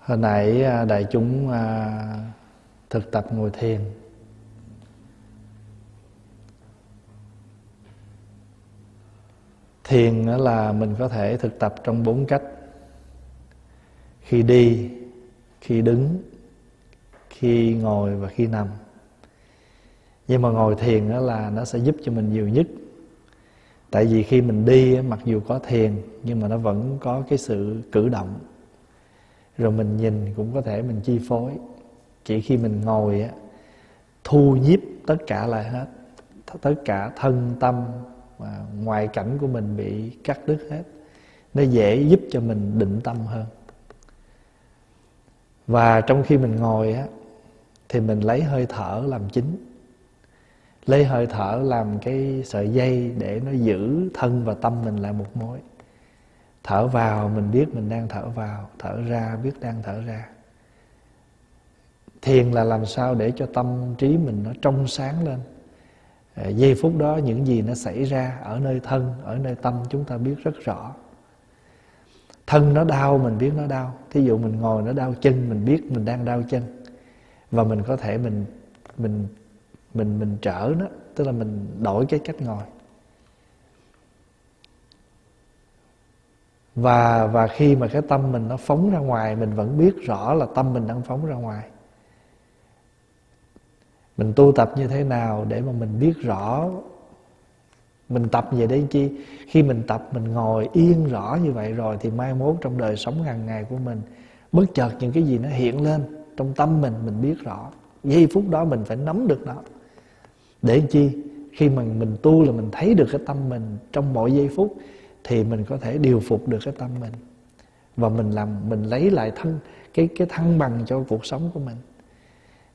hồi nãy à, đại chúng à, thực tập ngồi thiền. Thiền là mình có thể thực tập trong bốn cách. Khi đi, khi đứng, khi ngồi và khi nằm. Nhưng mà ngồi thiền là nó sẽ giúp cho mình nhiều nhất. Tại vì khi mình đi mặc dù có thiền, nhưng mà nó vẫn có cái sự cử động rồi mình nhìn cũng có thể mình chi phối. Chỉ khi mình ngồi á, thu nhiếp tất cả lại hết. Tất cả thân tâm và ngoại cảnh của mình bị cắt đứt hết. Nó dễ giúp cho mình định tâm hơn. Và trong khi mình ngồi á, thì mình lấy hơi thở làm chính. Lấy hơi thở làm cái sợi dây để nó giữ thân và tâm mình lại một mối thở vào, mình biết mình đang thở vào, thở ra, biết đang thở ra. Thiền là làm sao để cho tâm trí mình nó trong sáng lên. Ờ, giây phút đó những gì nó xảy ra ở nơi thân, ở nơi tâm chúng ta biết rất rõ. Thân nó đau, mình biết nó đau. Thí dụ mình ngồi nó đau chân, mình biết mình đang đau chân. Và mình có thể mình mình mình mình trở nó, tức là mình đổi cái cách ngồi. Và và khi mà cái tâm mình nó phóng ra ngoài, mình vẫn biết rõ là tâm mình đang phóng ra ngoài. Mình tu tập như thế nào để mà mình biết rõ? Mình tập về đây chi? Khi mình tập, mình ngồi yên rõ như vậy rồi thì mai mốt trong đời sống hàng ngày của mình, bất chợt những cái gì nó hiện lên trong tâm mình mình biết rõ. Giây phút đó mình phải nắm được nó. Để chi? Khi mà mình tu là mình thấy được cái tâm mình trong mọi giây phút thì mình có thể điều phục được cái tâm mình. Và mình làm, mình lấy lại thân, cái cái thăng bằng cho cuộc sống của mình.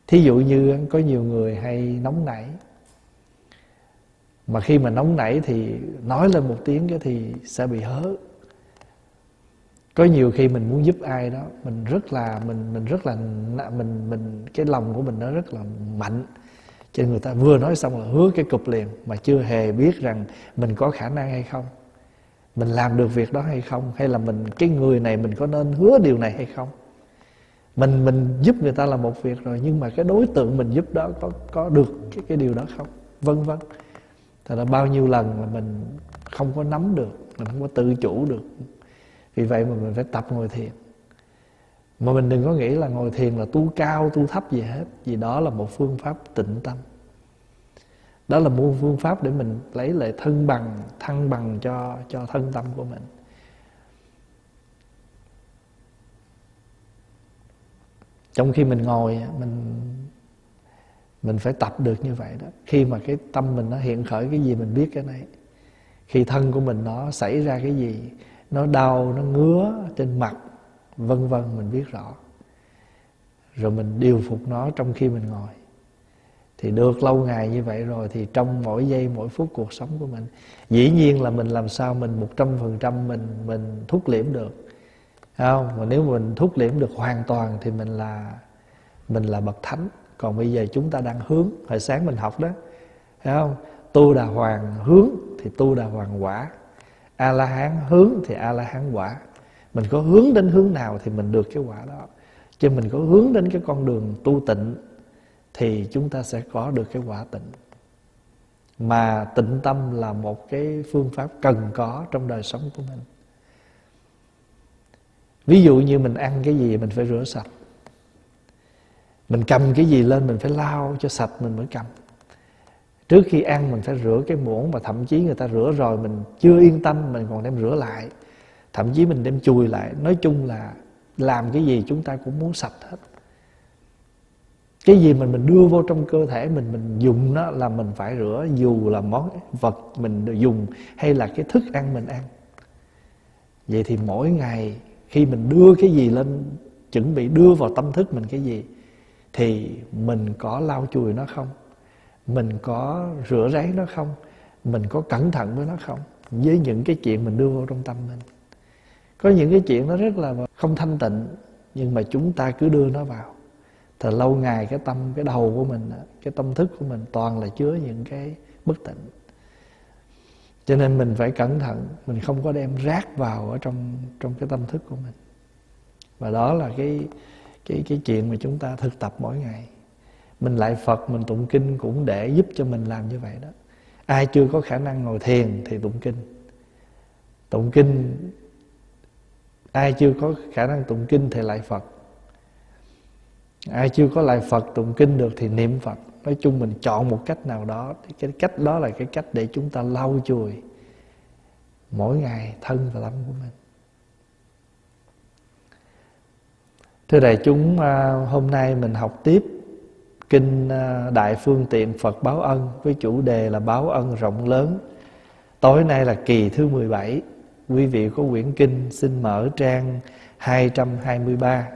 Thí dụ như có nhiều người hay nóng nảy. Mà khi mà nóng nảy thì nói lên một tiếng cái thì sẽ bị hớ. Có nhiều khi mình muốn giúp ai đó, mình rất là, mình mình rất là mình mình, cái lòng của mình nó rất là mạnh. Cho nên người ta vừa nói xong là hứa cái cục liền, mà chưa hề biết rằng mình có khả năng hay không mình làm được việc đó hay không? Hay là mình, cái người này mình có nên hứa điều này hay không? Mình mình giúp người ta là một việc rồi, nhưng mà cái đối tượng mình giúp đó có có được cái cái điều đó không? Vân vân. Thật là bao nhiêu lần mà mình không có nắm được, mình không có tự chủ được. Vì vậy mà mình phải tập ngồi thiền. Mà mình đừng có nghĩ là ngồi thiền là tu cao, tu thấp gì hết, vì đó là một phương pháp tịnh tâm đó là một phương pháp để mình lấy lại thân bằng, thăng bằng cho cho thân tâm của mình. Trong khi mình ngồi, mình mình phải tập được như vậy đó. Khi mà cái tâm mình nó hiện khởi cái gì mình biết cái này, khi thân của mình nó xảy ra cái gì, nó đau, nó ngứa trên mặt, vân vân mình biết rõ. Rồi mình điều phục nó trong khi mình ngồi thì được lâu ngày như vậy rồi thì trong mỗi giây, mỗi phút cuộc sống của mình, dĩ nhiên là mình làm sao mình một trăm phần trăm mình mình thúc liễm được. Không? Mà nếu mình thúc liễm được hoàn toàn thì mình là mình là bậc thánh. Còn bây giờ chúng ta đang hướng, hồi sáng mình học đó, thấy không? Tu đà hoàng hướng thì tu đà hoàng quả a la hán hướng thì a la hán quả. Mình có hướng đến hướng nào thì mình được cái quả đó. Chứ mình có hướng đến cái con đường tu tịnh thì chúng ta sẽ có được cái quả tịnh. Mà tịnh tâm là một cái phương pháp cần có trong đời sống của mình. Ví dụ như mình ăn cái gì mình phải rửa sạch. Mình cầm cái gì lên mình phải lau cho sạch mình mới cầm. Trước khi ăn mình phải rửa cái muỗng và thậm chí người ta rửa rồi mình chưa yên tâm mình còn đem rửa lại. Thậm chí mình đem chùi lại. Nói chung là làm cái gì chúng ta cũng muốn sạch hết cái gì mình mình đưa vô trong cơ thể mình mình dùng nó là mình phải rửa, dù là món vật mình dùng hay là cái thức ăn mình ăn. Vậy thì mỗi ngày khi mình đưa cái gì lên, chuẩn bị đưa vào tâm thức mình cái gì, thì mình có lau chùi nó không? Mình có rửa ráy nó không? Mình có cẩn thận với nó không? Với những cái chuyện mình đưa vô trong tâm mình. Có những cái chuyện nó rất là không thanh tịnh, nhưng mà chúng ta cứ đưa nó vào thì lâu ngày cái tâm, cái đầu của mình cái tâm thức của mình toàn là chứa những cái bất tịnh. Cho nên mình phải cẩn thận, mình không có đem rác vào ở trong trong cái tâm thức của mình. Và đó là cái cái cái chuyện mà chúng ta thực tập mỗi ngày. Mình lại phật, mình tụng kinh cũng để giúp cho mình làm như vậy đó. Ai chưa có khả năng ngồi thiền thì tụng kinh. Tụng kinh, ai chưa có khả năng tụng kinh thì lại phật ai chưa có lại phật tụng kinh được thì niệm phật. Nói chung mình chọn một cách nào đó. Thì cái cách đó là cái cách để chúng ta lau chùi mỗi ngày thân và tâm của mình. Thưa đại chúng à, hôm nay mình học tiếp kinh à, đại phương tiện phật báo ân với chủ đề là báo ân rộng lớn. Tối nay là kỳ thứ 17 quý vị có quyển kinh xin mở trang 223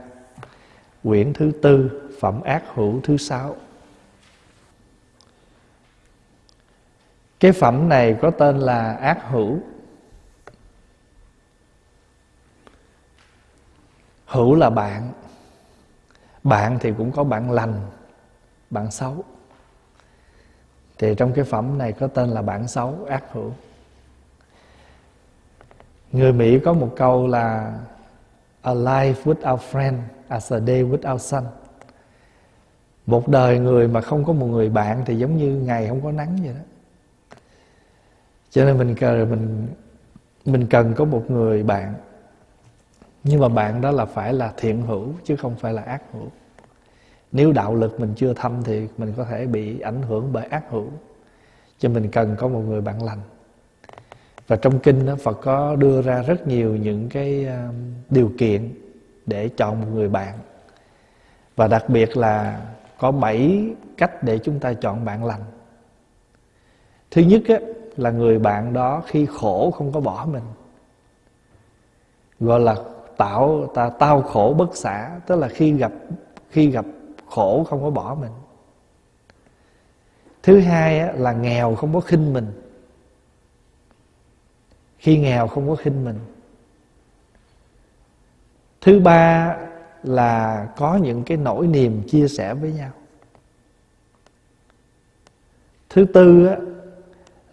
quyển thứ tư, phẩm ác hữu thứ sáu. Cái phẩm này có tên là ác hữu. Hữu là bạn. Bạn thì cũng có bạn lành, bạn xấu. Thì trong cái phẩm này có tên là bạn xấu, ác hữu. Người mỹ có một câu là a life without friend as a day without sun. Một đời người mà không có một người bạn thì giống như ngày không có nắng vậy đó. Cho nên mình cần, mình mình cần có một người bạn. Nhưng mà bạn đó là phải là thiện hữu chứ không phải là ác hữu. Nếu đạo lực mình chưa thâm thì mình có thể bị ảnh hưởng bởi ác hữu. Cho mình cần có một người bạn lành và trong kinh đó Phật có đưa ra rất nhiều những cái ờ, điều kiện để chọn một người bạn. Và đặc biệt là có bảy cách để chúng ta chọn bạn lành. Thứ nhất á, là người bạn đó khi khổ không có bỏ mình. Gọi là tạo ta tao khổ bất xả tức là khi gặp khi gặp khổ không có bỏ mình. Thứ hai á, là nghèo không có khinh mình khi nghèo không có khinh mình. Thứ ba là có những cái nỗi niềm chia sẻ với nhau. Thứ tư á,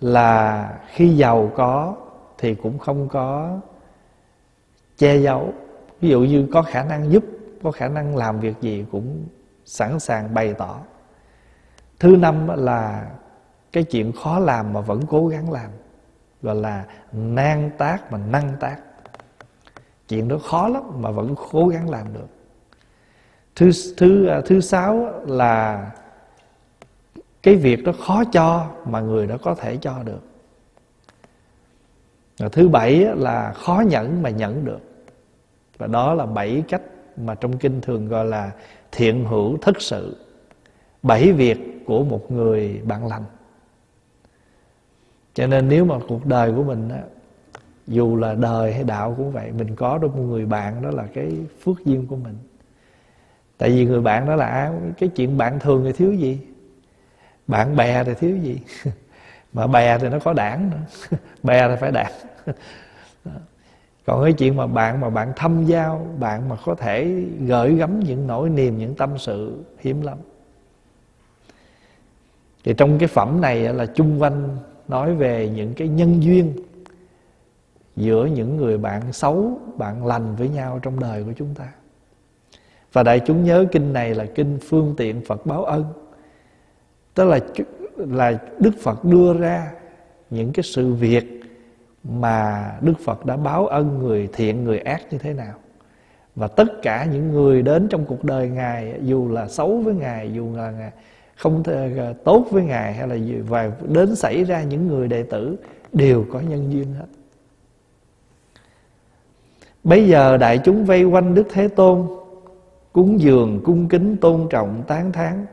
là khi giàu có thì cũng không có che giấu. Ví dụ như có khả năng giúp có khả năng làm việc gì cũng sẵn sàng bày tỏ. Thứ năm là cái chuyện khó làm mà vẫn cố gắng làm gọi là nan tác mà năng tác. Chuyện đó khó lắm mà vẫn cố gắng làm được. Thứ thứ à, thứ sáu là cái việc đó khó cho mà người đó có thể cho được. Và thứ bảy là khó nhẫn mà nhẫn được. Và đó là bảy cách mà trong kinh thường gọi là thiện hữu thất sự. Bảy việc của một người bạn lành cho nên nếu mà cuộc đời của mình á, dù là đời hay đạo cũng vậy mình có được một người bạn đó là cái phước duyên của mình. Tại vì người bạn đó là cái chuyện bạn thường thì thiếu gì? Bạn bè thì thiếu gì? Mà bè thì nó có đảng nữa. Bè thì phải đảng. Còn cái chuyện mà bạn mà bạn thâm giao bạn mà có thể gửi gắm những nỗi niềm những tâm sự hiếm lắm. Thì trong cái phẩm này là chung quanh nói về những cái nhân duyên giữa những người bạn xấu, bạn lành với nhau trong đời của chúng ta. Và đại chúng nhớ kinh này là kinh phương tiện phật báo ân. Tức là là đức phật đưa ra những cái sự việc mà đức phật đã báo ân người thiện, người ác như thế nào. Và tất cả những người đến trong cuộc đời ngài, dù là xấu với ngài, dù là ngài không thể, à, tốt với ngài hay là gì và đến xảy ra những người đệ tử đều có nhân duyên hết. Bây giờ đại chúng vây quanh đức thế tôn cúng dường cung kính tôn trọng tán thán.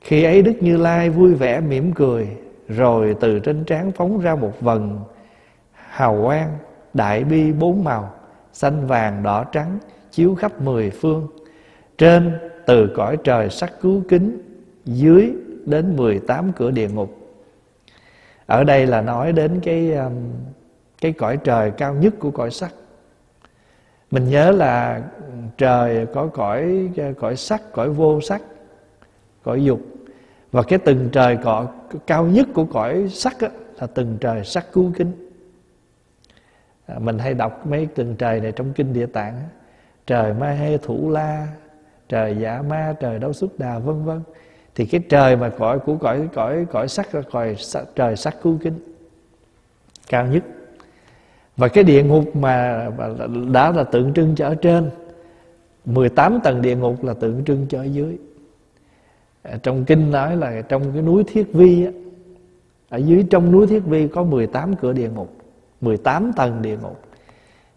Khi ấy đức như lai vui vẻ mỉm cười rồi từ trên trán phóng ra một vần hào quang đại bi bốn màu xanh vàng đỏ trắng chiếu khắp mười phương. Trên từ cõi trời sắc cứu kính dưới đến 18 cửa địa ngục. Ở đây là nói đến cái um, cái cõi trời cao nhất của cõi sắc. Mình nhớ là trời có cõi cõi sắc cõi vô sắc cõi dục. Và cái từng trời cọ cao nhất của cõi sắc á, là từng trời sắc cứu kính. À, mình hay đọc mấy từng trời này trong kinh địa tạng trời ma hê thủ la trời dạ ma trời đấu xuất đà vân vân thì cái trời mà cõi của cõi cõi cõi sắc là cõi trời sắc cứu kính cao nhất. Và cái địa ngục mà đã là tượng trưng cho ở trên 18 tầng địa ngục là tượng trưng cho ở dưới. À, trong kinh nói là trong cái núi thiết vi á, ở dưới trong núi thiết vi có 18 cửa địa ngục 18 tầng địa ngục.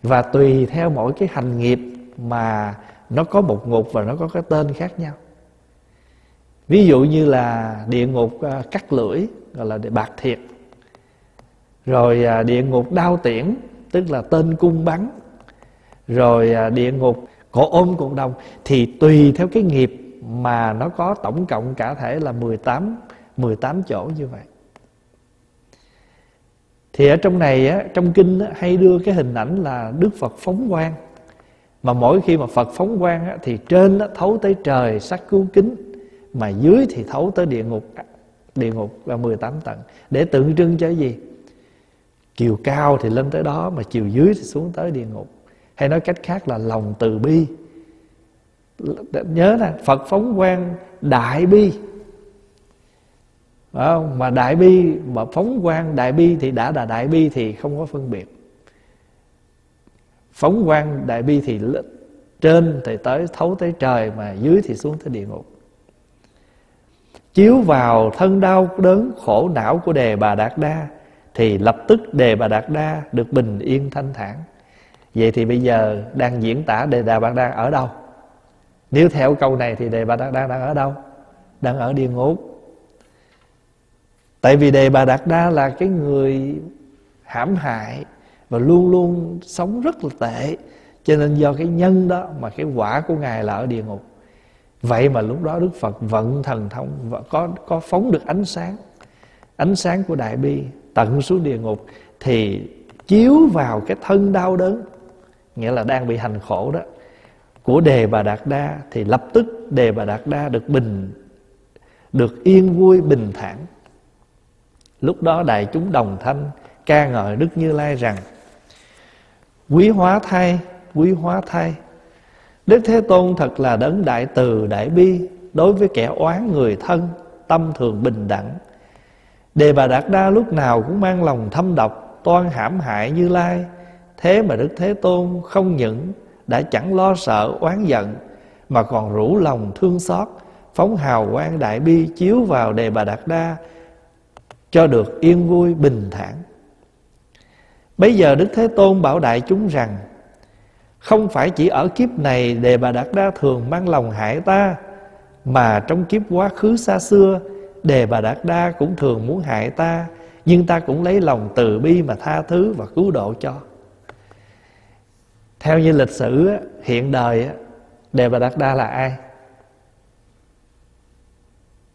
Và tùy theo mỗi cái hành nghiệp mà nó có một ngục và nó có cái tên khác nhau ví dụ như là địa ngục à, cắt lưỡi gọi là bạc thiệt. Rồi à, địa ngục đao tiễn tức là tên cung bắn. Rồi à, địa ngục cổ ôm cộng đồng thì tùy theo cái nghiệp mà nó có tổng cộng cả thể là 18 18 chỗ như vậy. Thì ở trong này á, trong kinh á, hay đưa cái hình ảnh là Đức Phật phóng quang. Mà mỗi khi mà Phật phóng quang á, thì trên á, thấu tới trời sắc cứu kính mà dưới thì thấu tới địa ngục địa ngục là 18 tầng. Để tượng trưng cho gì? Chiều cao thì lên tới đó, mà chiều dưới thì xuống tới địa ngục. Hay nói cách khác là lòng từ bi. Nhớ là Phật phóng quang đại bi. Phải không? mà đại bi, mà phóng quang đại bi thì đã là đại bi thì không có phân biệt. Phóng quang đại bi thì trên thì tới, thấu tới trời, mà dưới thì xuống tới địa ngục chiếu vào thân đau đớn khổ não của đề bà đạt đa, thì lập tức đề bà đạt đa được bình yên thanh thản. Vậy thì bây giờ đang diễn tả đề bà đạt đa ở đâu? Nếu theo câu này thì đề bà đạt đa đang ở đâu? Đang ở địa ngục. Tại vì đề bà đạt đa là cái người hãm hại và luôn luôn sống rất là tệ, cho nên do cái nhân đó mà cái quả của ngài là ở địa ngục vậy mà lúc đó đức phật vận thần thông và có có phóng được ánh sáng. Ánh sáng của đại bi tận xuống địa ngục thì chiếu vào cái thân đau đớn, nghĩa là đang bị hành khổ đó, của đề bà đạt đa, thì lập tức đề bà đạt đa được bình, được yên vui bình thản. Lúc đó đại chúng đồng thanh ca ngợi đức như lai rằng, quý hóa thay quý hóa thay đức thế tôn thật là đấng đại từ, đại bi, đối với kẻ oán người thân, tâm thường bình đẳng. Đề bà đạt đa lúc nào cũng mang lòng thâm độc, toan hãm hại như lai. Thế mà đức thế tôn không những đã chẳng lo sợ oán giận, mà còn rủ lòng thương xót, phóng hào quang đại bi chiếu vào đề bà đạt đa, cho được yên vui bình thản. Bây giờ đức thế tôn bảo đại chúng rằng không phải chỉ ở kiếp này đề bà đạt đa thường mang lòng hại ta, mà trong kiếp quá khứ xa xưa, đề bà đạt đa cũng thường muốn hại ta, nhưng ta cũng lấy lòng từ bi mà tha thứ và cứu độ cho. Theo như lịch sử hiện đời đề bà đạt đa là ai?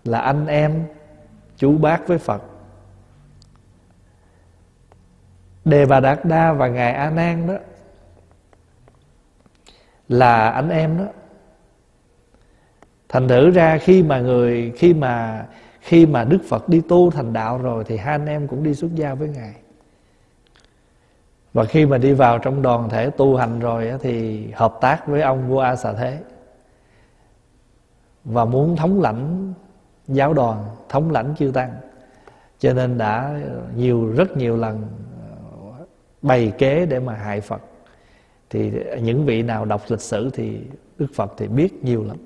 Là anh em, chú bác với phật. Đề bà đạt đa và ngài a nan đó là anh em đó. Thành thử ra khi mà người, khi mà khi mà đức phật đi tu thành đạo rồi thì hai anh em cũng đi xuất gia với ngài. Và khi mà đi vào trong đoàn thể tu hành rồi thì hợp tác với ông vua a xà thế. Và muốn thống lãnh giáo đoàn, thống lãnh chư tăng. Cho nên đã nhiều, rất nhiều lần ờ, bày kế để mà hại phật thì những vị nào đọc lịch sử thì đức phật thì biết nhiều lắm.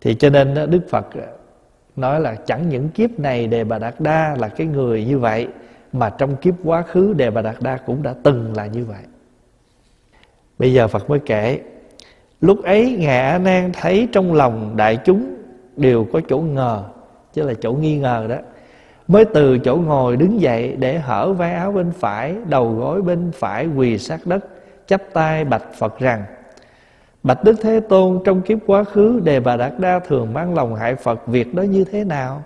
Thì cho nên đức phật à, nói là chẳng những kiếp này đề bà đạt đa là cái người như vậy, mà trong kiếp quá khứ đề bà đạt đa cũng đã từng là như vậy. Bây giờ phật mới kể, lúc ấy ngài a nan thấy trong lòng đại chúng đều có chỗ ngờ, chứ là chỗ nghi ngờ đó mới từ chỗ ngồi đứng dậy để hở vai áo bên phải, đầu gối bên phải quỳ sát đất, chắp tay bạch phật rằng, bạch đức thế tôn, trong kiếp quá khứ, đề bà đạt đa thường mang lòng hại phật, việc đó như thế nào?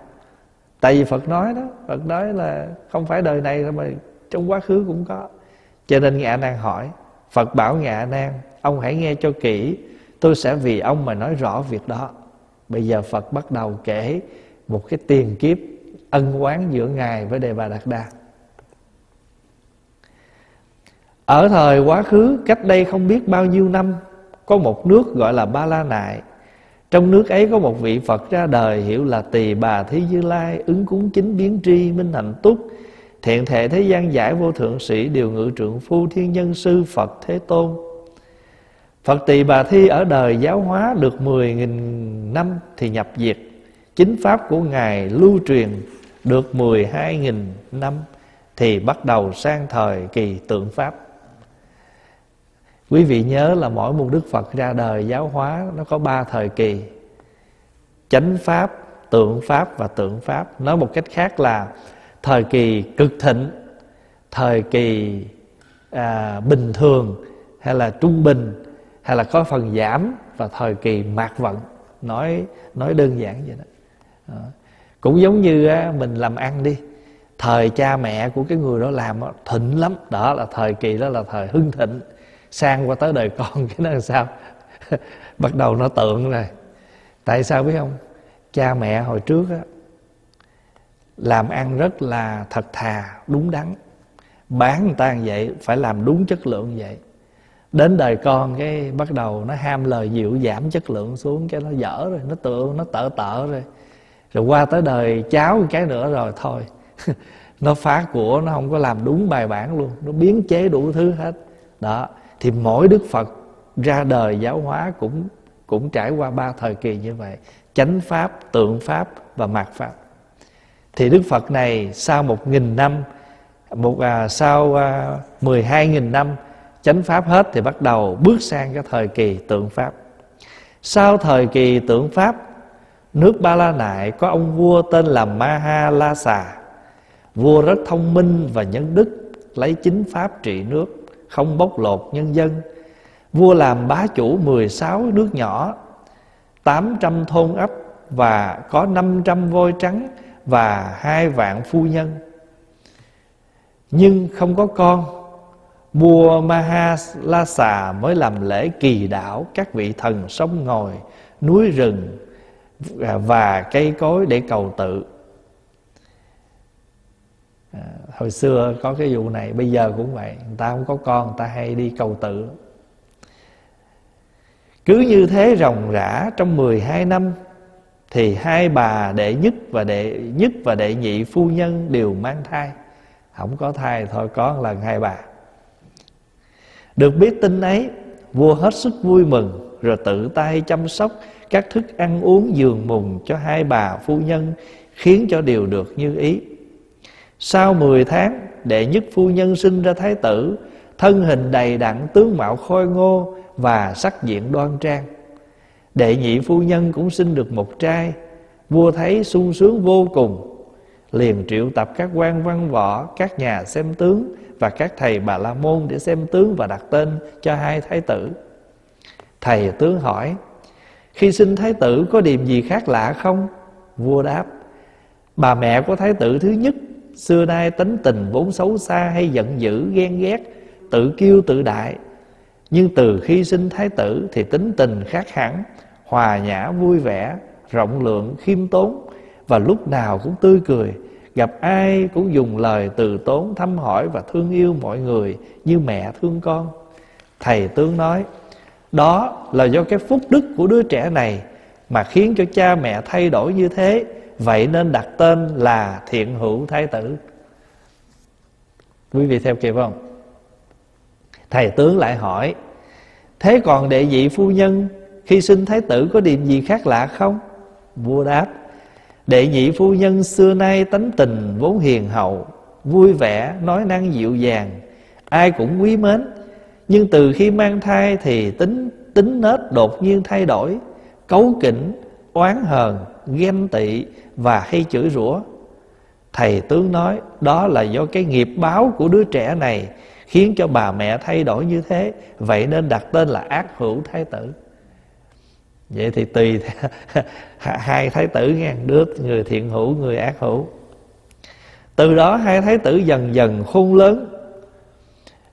Tại vì phật nói đó, phật nói là không phải đời này mà trong quá khứ cũng có. Cho nên ngạ nan hỏi, phật bảo ngạ nan, ông hãy nghe cho kỹ, tôi sẽ vì ông mà nói rõ việc đó. Bây giờ phật bắt đầu kể một cái tiền kiếp ân quán giữa ngài với đề bà đạt đa. Ở thời quá khứ, cách đây không biết bao nhiêu năm, có một nước gọi là ba la nại. Trong nước ấy có một vị phật ra đời hiểu là tỳ bà thế như lai, ứng cúng chính biến tri, minh hạnh túc thiện thể thế gian giải vô thượng sĩ, điều ngự trượng phu thiên nhân sư phật thế tôn. Phật tỳ bà thi ở đời giáo hóa được mười nghìn năm thì nhập diệt chính pháp của ngài lưu truyền được mười hai nghìn năm thì bắt đầu sang thời kỳ tượng pháp. Quý vị nhớ là mỗi một đức phật ra đời giáo hóa nó có ba thời kỳ. Chánh pháp tượng pháp và tượng pháp. Nói một cách khác là thời kỳ cực thịnh thời kỳ à, bình thường hay là trung bình hay là có phần giảm và thời kỳ mạt vận. Nói nói đơn giản vậy đó, đó. Ờ. cũng giống như mình làm ăn đi, thời cha mẹ của cái người đó làm thịnh lắm. Đó là thời kỳ đó là thời hưng thịnh. Sang qua tới đời con, cái nó làm sao? Bắt đầu nó tượng rồi. Tại sao biết không? Cha mẹ hồi trước á, làm ăn rất là thật thà, đúng đắn. Bán người ta như vậy, phải làm đúng chất lượng vậy. Đến đời con cái bắt đầu nó ham lời dịu giảm chất lượng xuống, cái nó dở rồi, nó tượng nó tợ tợ rồi rồi qua tới đời cháu cái nữa rồi thôi. Nó phá của nó không có làm đúng bài bản luôn. Nó biến chế đủ thứ hết. Đó. Thì mỗi đức phật ra đời giáo hóa cũng cũng trải qua ba thời kỳ như vậy. Chánh pháp tượng pháp và mạt pháp. Thì đức phật này sau một nghìn năm một à, sau à, mười hai nghìn năm chánh pháp hết thì bắt đầu bước sang cái thời kỳ tượng pháp. Sau thời kỳ tượng pháp nước ba la nại có ông vua tên là maha la xà vua rất thông minh và nhân đức, lấy chính pháp trị nước, không bóc lột nhân dân. Vua làm bá chủ 16 nước nhỏ 800 thôn ấp và có 500 voi trắng và hai vạn phu nhân. Nhưng không có con, vua Maha La Xà mới làm lễ kỳ đảo các vị thần sông ngồi núi rừng À, và cây cối để cầu tự. À, hồi xưa có cái vụ này bây giờ cũng vậy. Người ta không có con người ta hay đi cầu tự. Cứ như thế ròng rã trong 12 năm thì hai bà đệ nhất và đệ nhất và đệ nhị phu nhân đều mang thai. Không có thai thôi có lần hai bà. Được biết tin ấy vua hết sức vui mừng rồi tự tay chăm sóc các thức ăn uống giường mùng cho hai bà phu nhân, khiến cho điều được như ý. Sau 10 tháng, đệ nhất phu nhân sinh ra thái tử, thân hình đầy đặn tướng mạo khôi ngô và sắc diện đoan trang. Đệ nhị phu nhân cũng sinh được một trai, vua thấy sung sướng vô cùng. Liền triệu tập các quan văn võ, các nhà xem tướng và các thầy bà la môn để xem tướng và đặt tên cho hai thái tử. Thầy tướng hỏi khi sinh thái tử có điểm gì khác lạ không? Vua đáp, bà mẹ của thái tử thứ nhất, xưa nay tính tình vốn xấu xa hay giận dữ, ghen ghét, tự kiêu tự đại. Nhưng từ khi sinh thái tử thì tính tình khác hẳn, hòa nhã vui vẻ, rộng lượng, khiêm tốn và lúc nào cũng tươi cười. Gặp ai cũng dùng lời từ tốn thăm hỏi và thương yêu mọi người như mẹ thương con. Thầy tướng nói đó là do cái phúc đức của đứa trẻ này mà khiến cho cha mẹ thay đổi như thế. Vậy nên đặt tên là thiện hữu thái tử. Quý vị theo kịp không? Thầy tướng lại hỏi, thế còn đệ vị phu nhân, khi sinh thái tử có điểm gì khác lạ không? Vua đáp, đệ nhị phu nhân xưa nay tánh tình vốn hiền hậu, vui vẻ, nói năng dịu dàng, ai cũng quý mến nhưng từ khi mang thai thì tính tính nết đột nhiên thay đổi, cấu kỉnh, oán hờn, ghen tị và hay chửi rủa. Thầy tướng nói, đó là do cái nghiệp báo của đứa trẻ này khiến cho bà mẹ thay đổi như thế, vậy nên đặt tên là ác hữu thái tử. Vậy thì tùy hai thái tử ngàn đứa, người thiện hữu, người ác hữu. Từ đó hai thái tử dần dần khôn lớn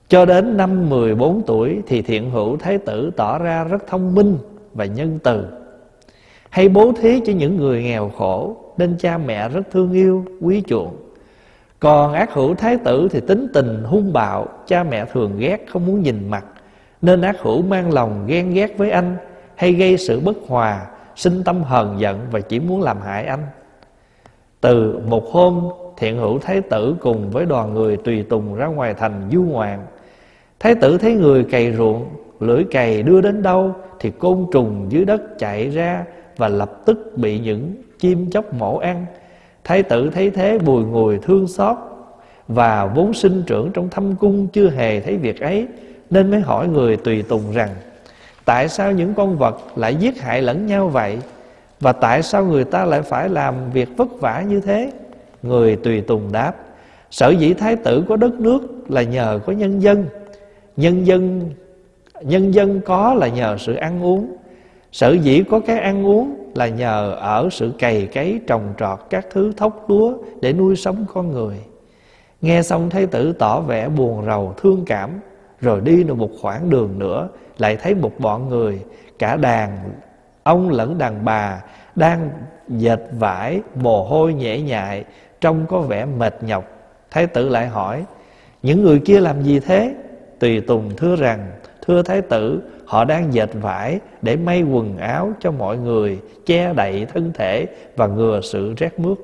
cho đến năm 14 tuổi thì thiện hữu thái tử tỏ ra rất thông minh và nhân từ. Hay bố thí cho những người nghèo khổ, nên cha mẹ rất thương yêu, quý chuộng. Còn ác hữu thái tử thì tính tình hung bạo, cha mẹ thường ghét, không muốn nhìn mặt. Nên ác hữu mang lòng ghen ghét với anh, hay gây sự bất hòa, sinh tâm hờn giận và chỉ muốn làm hại anh. Từ một hôm, thiện hữu thái tử cùng với đoàn người tùy tùng ra ngoài thành du ngoạn thái tử thấy người cày ruộng, lưỡi cày đưa đến đâu thì côn trùng dưới đất chạy ra và lập tức bị những chim chóc mổ ăn. Thái tử thấy thế bùi ngùi thương xót và vốn sinh trưởng trong thâm cung chưa hề thấy việc ấy, nên mới hỏi người tùy tùng rằng, tại sao những con vật lại giết hại lẫn nhau vậy? Và tại sao người ta lại phải làm việc vất vả như thế? Người tùy tùng đáp, sở dĩ thái tử có đất nước là nhờ có nhân dân nhân dân nhân dân có là nhờ sự ăn uống. Sở dĩ có cái ăn uống là nhờ ở sự cày cấy, trồng trọt các thứ thóc lúa để nuôi sống con người. Nghe xong thái tử tỏ vẻ buồn rầu, thương cảm, rồi đi được một khoảng đường nữa, lại thấy một bọn người, cả đàn ông lẫn đàn bà, đang dệt vải mồ hôi nhễ nhại, trông có vẻ mệt nhọc. Thái tử lại hỏi, những người kia làm gì thế? Tùy tùng thưa rằng, thưa thái tử, họ đang dệt vải để may quần áo cho mọi người, che đậy thân thể và ngừa sự rét mướt.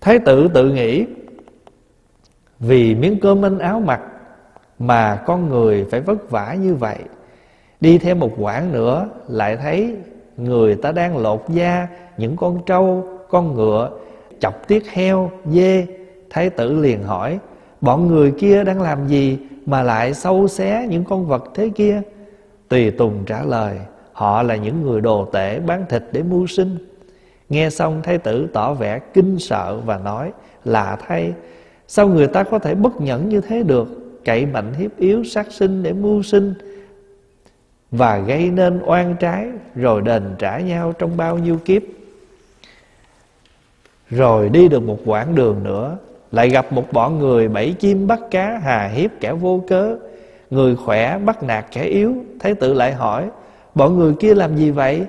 Thái tử tự nghĩ, vì miếng cơm ăn áo mặc mà con người phải vất vả như vậy, đi thêm một quãng nữa lại thấy người ta đang lột da, những con trâu, con ngựa, chọc tiết heo, dê. Thái tử liền hỏi, bọn người kia đang làm gì? Mà lại sâu xé những con vật thế kia. Tùy tùng trả lời, họ là những người đồ tể bán thịt để mưu sinh. Nghe xong, thái tử tỏ vẻ kinh sợ và nói là thay, sao người ta có thể bất nhẫn như thế được? Cậy mạnh hiếp yếu sát sinh để mưu sinh và gây nên oan trái, rồi đền trả nhau trong bao nhiêu kiếp. Rồi đi được một quãng đường nữa lại gặp một bọn người bẫy chim bắt cá, hà hiếp kẻ vô cớ. Người khỏe bắt nạt kẻ yếu. Thái tử lại hỏi, bọn người kia làm gì vậy?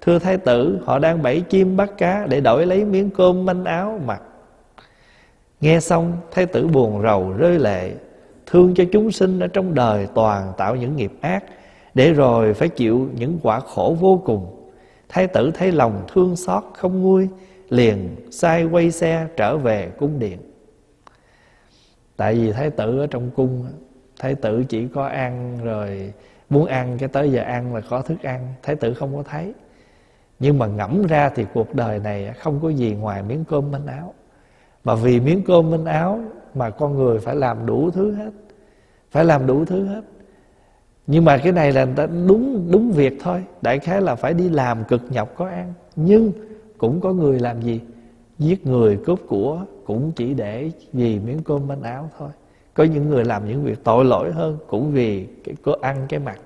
Thưa thái tử, họ đang bẫy chim bắt cá để đổi lấy miếng cơm manh áo mặc. Nghe xong, thái tử buồn rầu rơi lệ. Thương cho chúng sinh ở trong đời toàn tạo những nghiệp ác, để rồi phải chịu những quả khổ vô cùng. Thái tử thấy lòng thương xót không nguôi, liền sai quay xe trở về cung điện tại vì thái tử ở trong cung thái tử chỉ có ăn rồi, muốn ăn cái tới giờ ăn là có thức ăn, thái tử không có thấy. Nhưng mà ngẫm ra thì cuộc đời này không có gì ngoài miếng cơm manh áo. Mà vì miếng cơm manh áo mà con người phải làm đủ thứ hết, phải làm đủ thứ hết. Nhưng mà cái này là đúng đúng việc thôi. Đại khái là phải đi làm cực nhọc có ăn. Nhưng cũng có người làm gì? Giết người cướp của cũng chỉ để vì miếng cơm manh áo thôi. Có những người làm những việc tội lỗi hơn cũng vì cái, có ăn cái mặt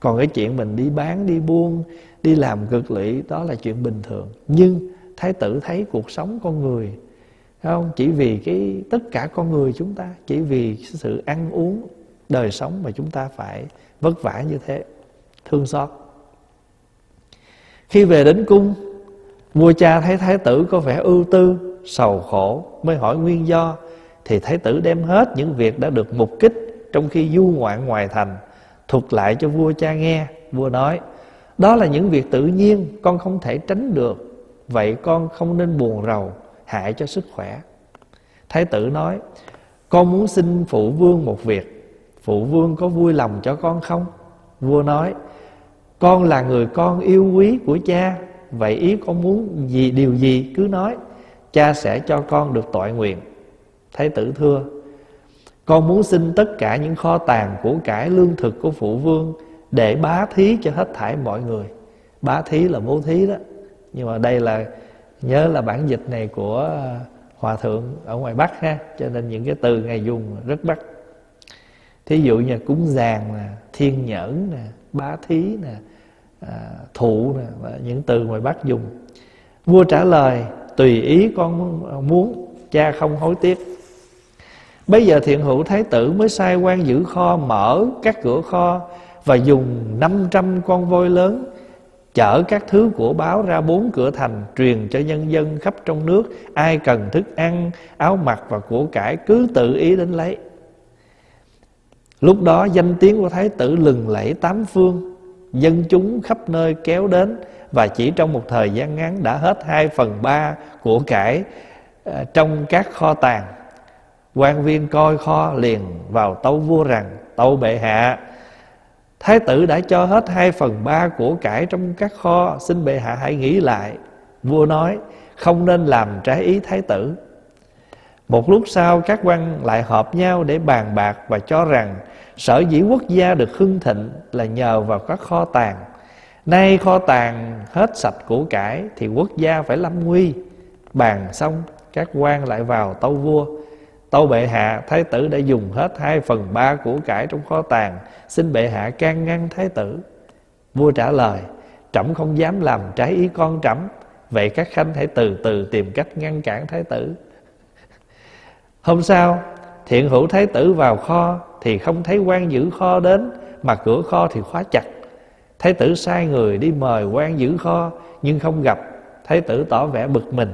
còn cái chuyện mình đi bán, đi buôn, đi làm cực lụy đó là chuyện bình thường. Nhưng thái tử thấy cuộc sống con người không? Chỉ vì cái, tất cả con người chúng ta, chỉ vì sự ăn uống, đời sống mà chúng ta phải vất vả như thế, thương xót. Khi về đến cung, vua cha thấy thái tử có vẻ ưu tư sầu khổ mới hỏi nguyên do, thì thái tử đem hết những việc đã được mục kích trong khi du ngoạn ngoài thành, thuật lại cho vua cha nghe. Vua nói, đó là những việc tự nhiên, con không thể tránh được. Vậy con không nên buồn rầu, hại cho sức khỏe. Thái tử nói, con muốn xin phụ vương một việc. Phụ vương có vui lòng cho con không? Vua nói, con là người con yêu quý của cha. Vậy ý con muốn gì, điều gì? Cứ nói cha sẽ cho con được tội nguyện. Thái tử thưa con muốn xin tất cả những kho tàng của cải lương thực của phụ vương để bá thí cho hết thảy mọi người. Bá thí là bố thí đó. Nhưng mà đây là nhớ là bản dịch này của à, hòa thượng ở ngoài bắc ha cho nên những cái từ ngài dùng rất bắc thí dụ như cúng giàng nè thiên nhẫn nè bá thí nè à, thụ nè và những từ ngoài bắc dùng. Vua trả lời tùy ý con muốn cha không hối tiếc. Bây giờ thiện hữu thái tử mới sai quan giữ kho, mở các cửa kho và dùng 500 con voi lớn, chở các thứ của báo ra bốn cửa thành, truyền cho nhân dân khắp trong nước. Ai cần thức ăn, áo mặc và của cải cứ tự ý đến lấy. Lúc đó danh tiếng của thái tử lừng lẫy tám phương, dân chúng khắp nơi kéo đến và chỉ trong một thời gian ngắn đã hết hai phần ba của cải ờ, trong các kho tàng. Quan viên coi kho liền vào tâu vua rằng, tâu bệ hạ, Thái tử đã cho hết hai phần ba của cải trong các kho, Xin bệ hạ hãy nghĩ lại. Vua nói, không nên làm trái ý thái tử. Một lúc sau, các quan lại họp nhau để bàn bạc Và cho rằng sở dĩ quốc gia được hưng thịnh Là nhờ vào các kho tàng. Nay kho tàng hết sạch của cải Thì quốc gia phải lâm nguy. Bàn xong, các quan lại vào tâu vua. Tâu bệ hạ thái tử đã dùng hết hai phần ba của cải trong kho tàng, Xin bệ hạ can ngăn thái tử. Vua trả lời, Trẫm không dám làm trái ý con trẫm, Vậy các khanh hãy từ từ tìm cách ngăn cản thái tử. Hôm sau, Thiện hữu thái tử vào kho Thì không thấy quan giữ kho đến, Mà cửa kho thì khóa chặt. Thái tử sai người đi mời quan giữ kho, Nhưng không gặp. Thái tử tỏ vẻ bực mình.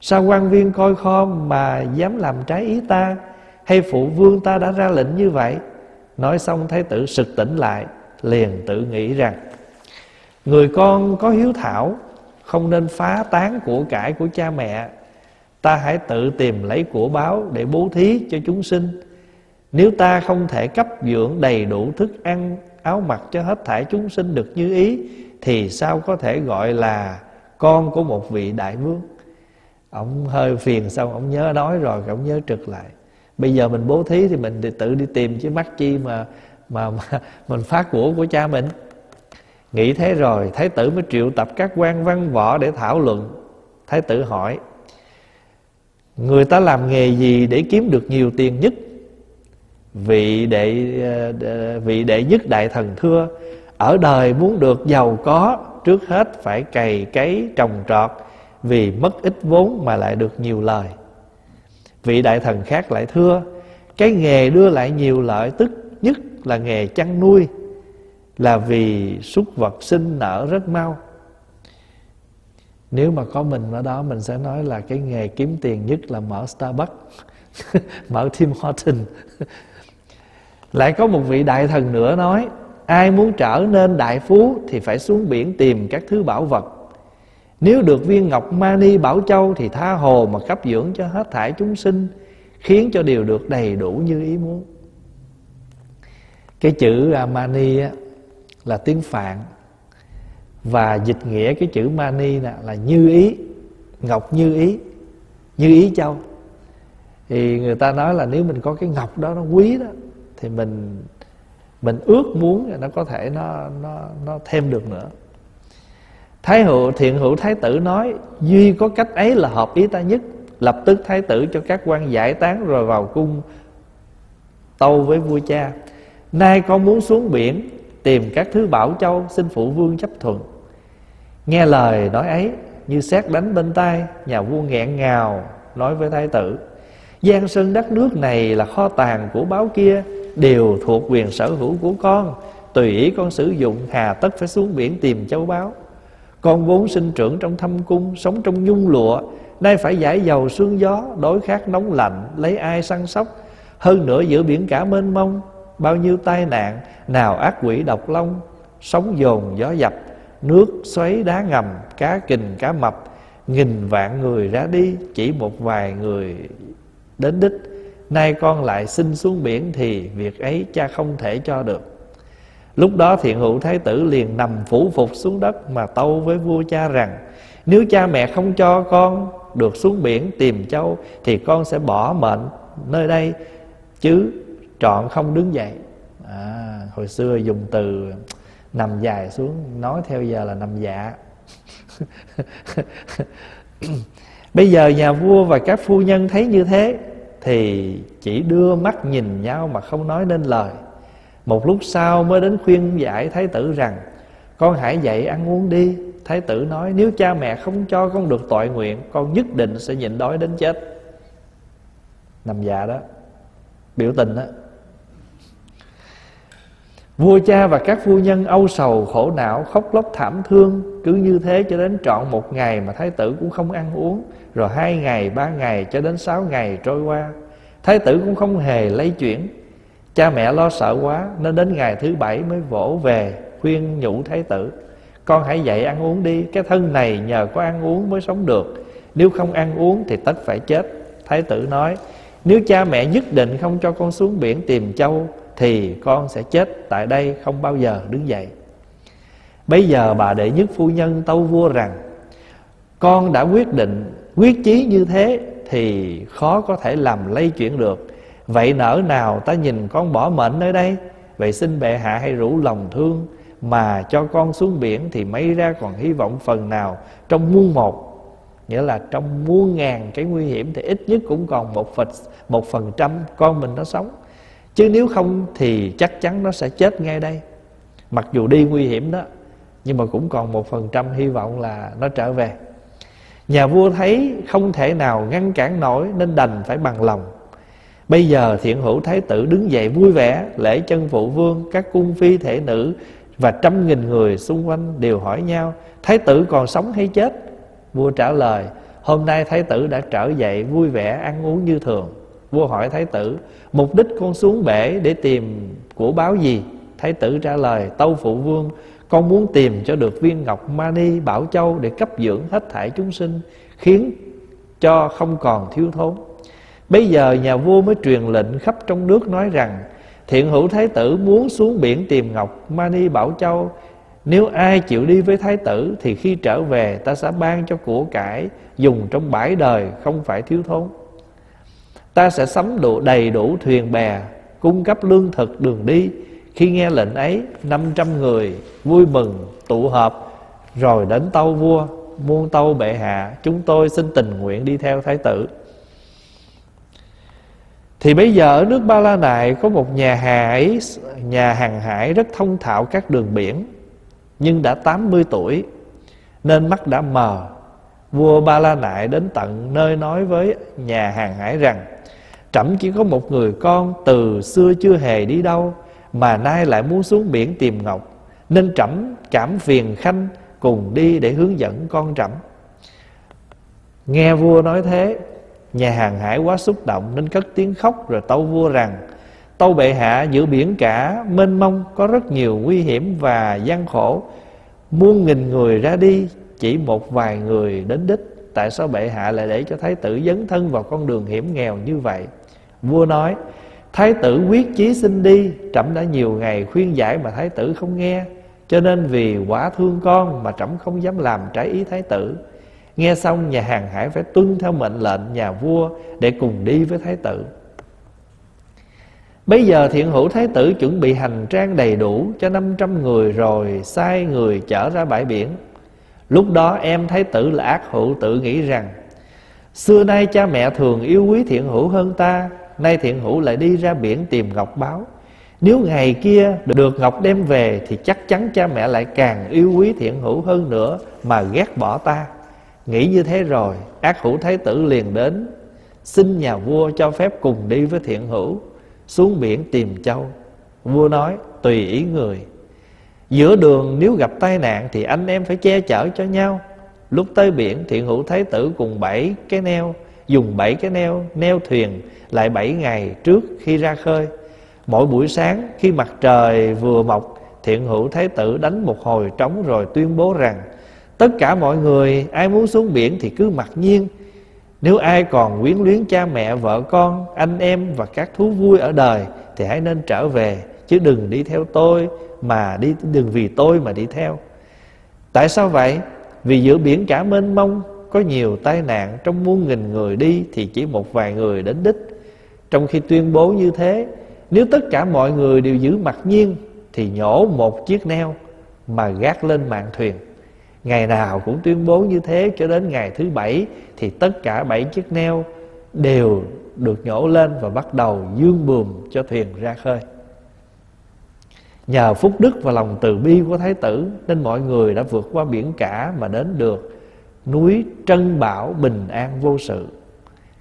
Sao quan viên coi kho mà dám làm trái ý ta? Hay phụ vương ta đã ra lệnh như vậy? Nói xong, thái tử sực tỉnh lại, Liền tự nghĩ rằng, Người con có hiếu thảo, Không nên phá tán của cải của cha mẹ. Ta hãy tự tìm lấy của báo Để bố thí cho chúng sinh. Nếu ta không thể cấp dưỡng đầy đủ thức ăn Áo mặc cho hết thảy chúng sinh được như ý Thì sao có thể gọi là Con của một vị đại vương? Ông hơi phiền xong ông nhớ nói rồi Ông nhớ trực lại. Bây giờ mình bố thí thì mình tự đi tìm chứ mắc chi mà mà, mà mình phát của của cha mình. Nghĩ thế rồi thái tử mới triệu tập các quan văn võ để thảo luận. Thái tử hỏi người ta làm nghề gì để kiếm được nhiều tiền nhất? Vị đệ ờ, vị đệ nhất đại thần thưa, ở đời muốn được giàu có, trước hết phải cày cấy trồng trọt, vì mất ít vốn mà lại được nhiều lời. Vị đại thần khác lại thưa, cái nghề đưa lại nhiều lợi tức nhất là nghề chăn nuôi, là vì súc vật sinh nở rất mau. Nếu mà có mình ở đó, mình sẽ nói là cái nghề kiếm tiền nhất là mở Starbucks, mở Tim Horton lại có một vị đại thần nữa nói ai muốn trở nên đại phú thì phải xuống biển tìm các thứ bảo vật. Nếu được viên ngọc mani bảo châu Thì tha hồ mà cấp dưỡng cho hết thảy chúng sinh Khiến cho điều được đầy đủ như ý muốn. Cái chữ à, mani á, là tiếng Phạn. Và dịch nghĩa cái chữ mani là, là như ý Ngọc như ý Như ý châu. Thì người ta nói là nếu mình có cái ngọc đó nó quý đó thì mình mình ước muốn nó có thể nó nó nó thêm được nữa. Thái hữu, thiện hữu thái tử nói, Duy có cách ấy là hợp ý ta nhất. Lập tức thái tử cho các quan giải tán Rồi vào cung tâu với vua cha. Nay con muốn xuống biển, Tìm các thứ bảo châu, Xin phụ vương chấp thuận. Nghe lời nói ấy, Như xét đánh bên tai, Nhà vua nghẹn ngào Nói với thái tử Giang sơn đất nước này là kho tàng của báo kia, Đều thuộc quyền sở hữu của con. Tùy ý con sử dụng, Hà tất phải xuống biển tìm châu báu. Con vốn sinh trưởng trong thâm cung, Sống trong nhung lụa, Nay phải giải dầu sương gió, Đối khát nóng lạnh, Lấy ai săn sóc. Hơn nữa giữa biển cả mênh mông, Bao nhiêu tai nạn, Nào ác quỷ độc long, Sóng dồn gió dập, Nước xoáy đá ngầm, Cá kình cá mập, Nghìn vạn người ra đi, Chỉ một vài người đến đích. Nay con lại xin xuống biển Thì việc ấy cha không thể cho được. Lúc đó thiện hữu thái tử liền nằm phủ phục xuống đất Mà tâu với vua cha rằng Nếu cha mẹ không cho con được xuống biển tìm châu Thì con sẽ bỏ mệnh nơi đây Chứ trọn không đứng dậy. À, Hồi xưa dùng từ nằm dài xuống Nói theo giờ là nằm dạ. Bây giờ nhà vua và các phu nhân thấy như thế, Thì chỉ đưa mắt nhìn nhau mà không nói nên lời. Một lúc sau mới đến khuyên giải thái tử rằng, Con hãy dậy ăn uống đi. Thái tử nói, nếu cha mẹ không cho con được tội nguyện, Con nhất định sẽ nhịn đói đến chết. Nằm dạ đó, Biểu tình đó Vua cha và các phu nhân âu sầu khổ não khóc lóc thảm thương Cứ như thế cho đến trọn một ngày mà thái tử cũng không ăn uống. Rồi hai ngày, ba ngày cho đến sáu ngày trôi qua. Thái tử cũng không hề lấy chuyển. Cha mẹ lo sợ quá Nên đến ngày thứ bảy mới vỗ về Khuyên nhủ thái tử Con hãy dậy ăn uống đi Cái thân này nhờ có ăn uống mới sống được. Nếu không ăn uống thì tất phải chết. Thái tử nói Nếu cha mẹ nhất định không cho con xuống biển tìm châu thì con sẽ chết tại đây không bao giờ đứng dậy. Bây giờ bà đệ nhất phu nhân tâu vua rằng Con đã quyết định quyết chí như thế Thì khó có thể làm lây chuyển được. Vậy nỡ nào ta nhìn con bỏ mệnh nơi đây Vậy xin bệ hạ hãy rủ lòng thương Mà cho con xuống biển Thì mấy ra còn hy vọng phần nào Trong muôn một. Nghĩa là trong muôn ngàn cái nguy hiểm Thì ít nhất cũng còn một phần, một phần trăm Con mình nó sống. Chứ nếu không thì chắc chắn nó sẽ chết ngay đây. Mặc dù đi nguy hiểm đó, Nhưng mà cũng còn một phần trăm hy vọng là nó trở về. Nhà vua thấy không thể nào ngăn cản nổi Nên đành phải bằng lòng. Bây giờ thiện hữu thái tử đứng dậy vui vẻ, Lễ chân phụ vương, Các cung phi thể nữ Và trăm nghìn người xung quanh đều hỏi nhau, Thái tử còn sống hay chết? Vua trả lời, Hôm nay thái tử đã trở dậy vui vẻ ăn uống như thường. Vua hỏi thái tử, Mục đích con xuống bể để tìm của báo gì? Thái tử trả lời, Tâu phụ vương, Con muốn tìm cho được viên ngọc mani bảo châu Để cấp dưỡng hết thảy chúng sinh, Khiến cho không còn thiếu thốn. Bây giờ nhà vua mới truyền lệnh khắp trong nước nói rằng, Thiện hữu thái tử muốn xuống biển tìm ngọc Mani Bảo Châu. Nếu ai chịu đi với thái tử Thì khi trở về ta sẽ ban cho của cải Dùng trong bãi đời, không phải thiếu thốn. Ta sẽ sắm đủ đầy đủ thuyền bè, Cung cấp lương thực đường đi. Khi nghe lệnh ấy 500 người vui mừng, tụ họp. Rồi đến tâu vua, Muôn tâu bệ hạ, Chúng tôi xin tình nguyện đi theo thái tử. Thì bây giờ ở nước Ba La Nại có một nhà hải nhà hàng hải rất thông thạo các đường biển, nhưng đã 80 tuổi, nên mắt đã mờ. Vua Ba La Nại đến tận nơi nói với nhà hàng hải rằng Trẫm chỉ có một người con từ xưa chưa hề đi đâu, Mà nay lại muốn xuống biển tìm ngọc. Nên trẫm cảm phiền khanh cùng đi để hướng dẫn con trẫm. Nghe vua nói thế, Nhà hàng hải quá xúc động nên cất tiếng khóc rồi tâu vua rằng, Tâu bệ hạ, giữa biển cả, mênh mông, có rất nhiều nguy hiểm và gian khổ. Muôn nghìn người ra đi, chỉ một vài người đến đích, Tại sao bệ hạ lại để cho thái tử dấn thân vào con đường hiểm nghèo như vậy? Vua nói, Thái tử quyết chí xin đi, Trẫm đã nhiều ngày khuyên giải mà thái tử không nghe. Cho nên vì quả thương con mà trẫm không dám làm trái ý thái tử. Nghe xong, nhà hàng hải phải tuân theo mệnh lệnh nhà vua Để cùng đi với thái tử. Bây giờ thiện hữu thái tử chuẩn bị hành trang đầy đủ cho 500 người rồi sai người chở ra bãi biển. Lúc đó em thái tử là ác hữu tự nghĩ rằng, Xưa nay cha mẹ thường yêu quý thiện hữu hơn ta Nay thiện hữu lại đi ra biển tìm ngọc báo. Nếu ngày kia được ngọc đem về Thì chắc chắn cha mẹ lại càng yêu quý thiện hữu hơn nữa Mà ghét bỏ ta. Nghĩ như thế rồi, Ác hữu thái tử liền đến, Xin nhà vua cho phép cùng đi với thiện hữu, Xuống biển tìm châu. Vua nói, tùy ý người. Giữa đường nếu gặp tai nạn Thì anh em phải che chở cho nhau. Lúc tới biển, thiện hữu thái tử cùng bảy cái neo Dùng bảy cái neo Neo thuyền lại bảy ngày trước khi ra khơi. Mỗi buổi sáng khi mặt trời vừa mọc Thiện hữu thái tử đánh một hồi trống rồi tuyên bố rằng Tất cả mọi người ai muốn xuống biển thì cứ mặc nhiên. Nếu ai còn quyến luyến cha mẹ, vợ con, anh em và các thú vui ở đời Thì hãy nên trở về Chứ đừng đi theo tôi mà đi đừng vì tôi mà đi theo. Tại sao vậy? Vì giữa biển cả mênh mông có nhiều tai nạn Trong muôn nghìn người đi Thì chỉ một vài người đến đích. Trong khi tuyên bố như thế, Nếu tất cả mọi người đều giữ mặc nhiên Thì nhổ một chiếc neo Mà gác lên mạn thuyền. Ngày nào cũng tuyên bố như thế cho đến ngày thứ bảy Thì tất cả bảy chiếc neo đều được nhổ lên và bắt đầu dương buồm cho thuyền ra khơi. Nhờ phúc đức và lòng từ bi của Thái tử Nên mọi người đã vượt qua biển cả mà đến được Núi Trân Bảo bình an vô sự.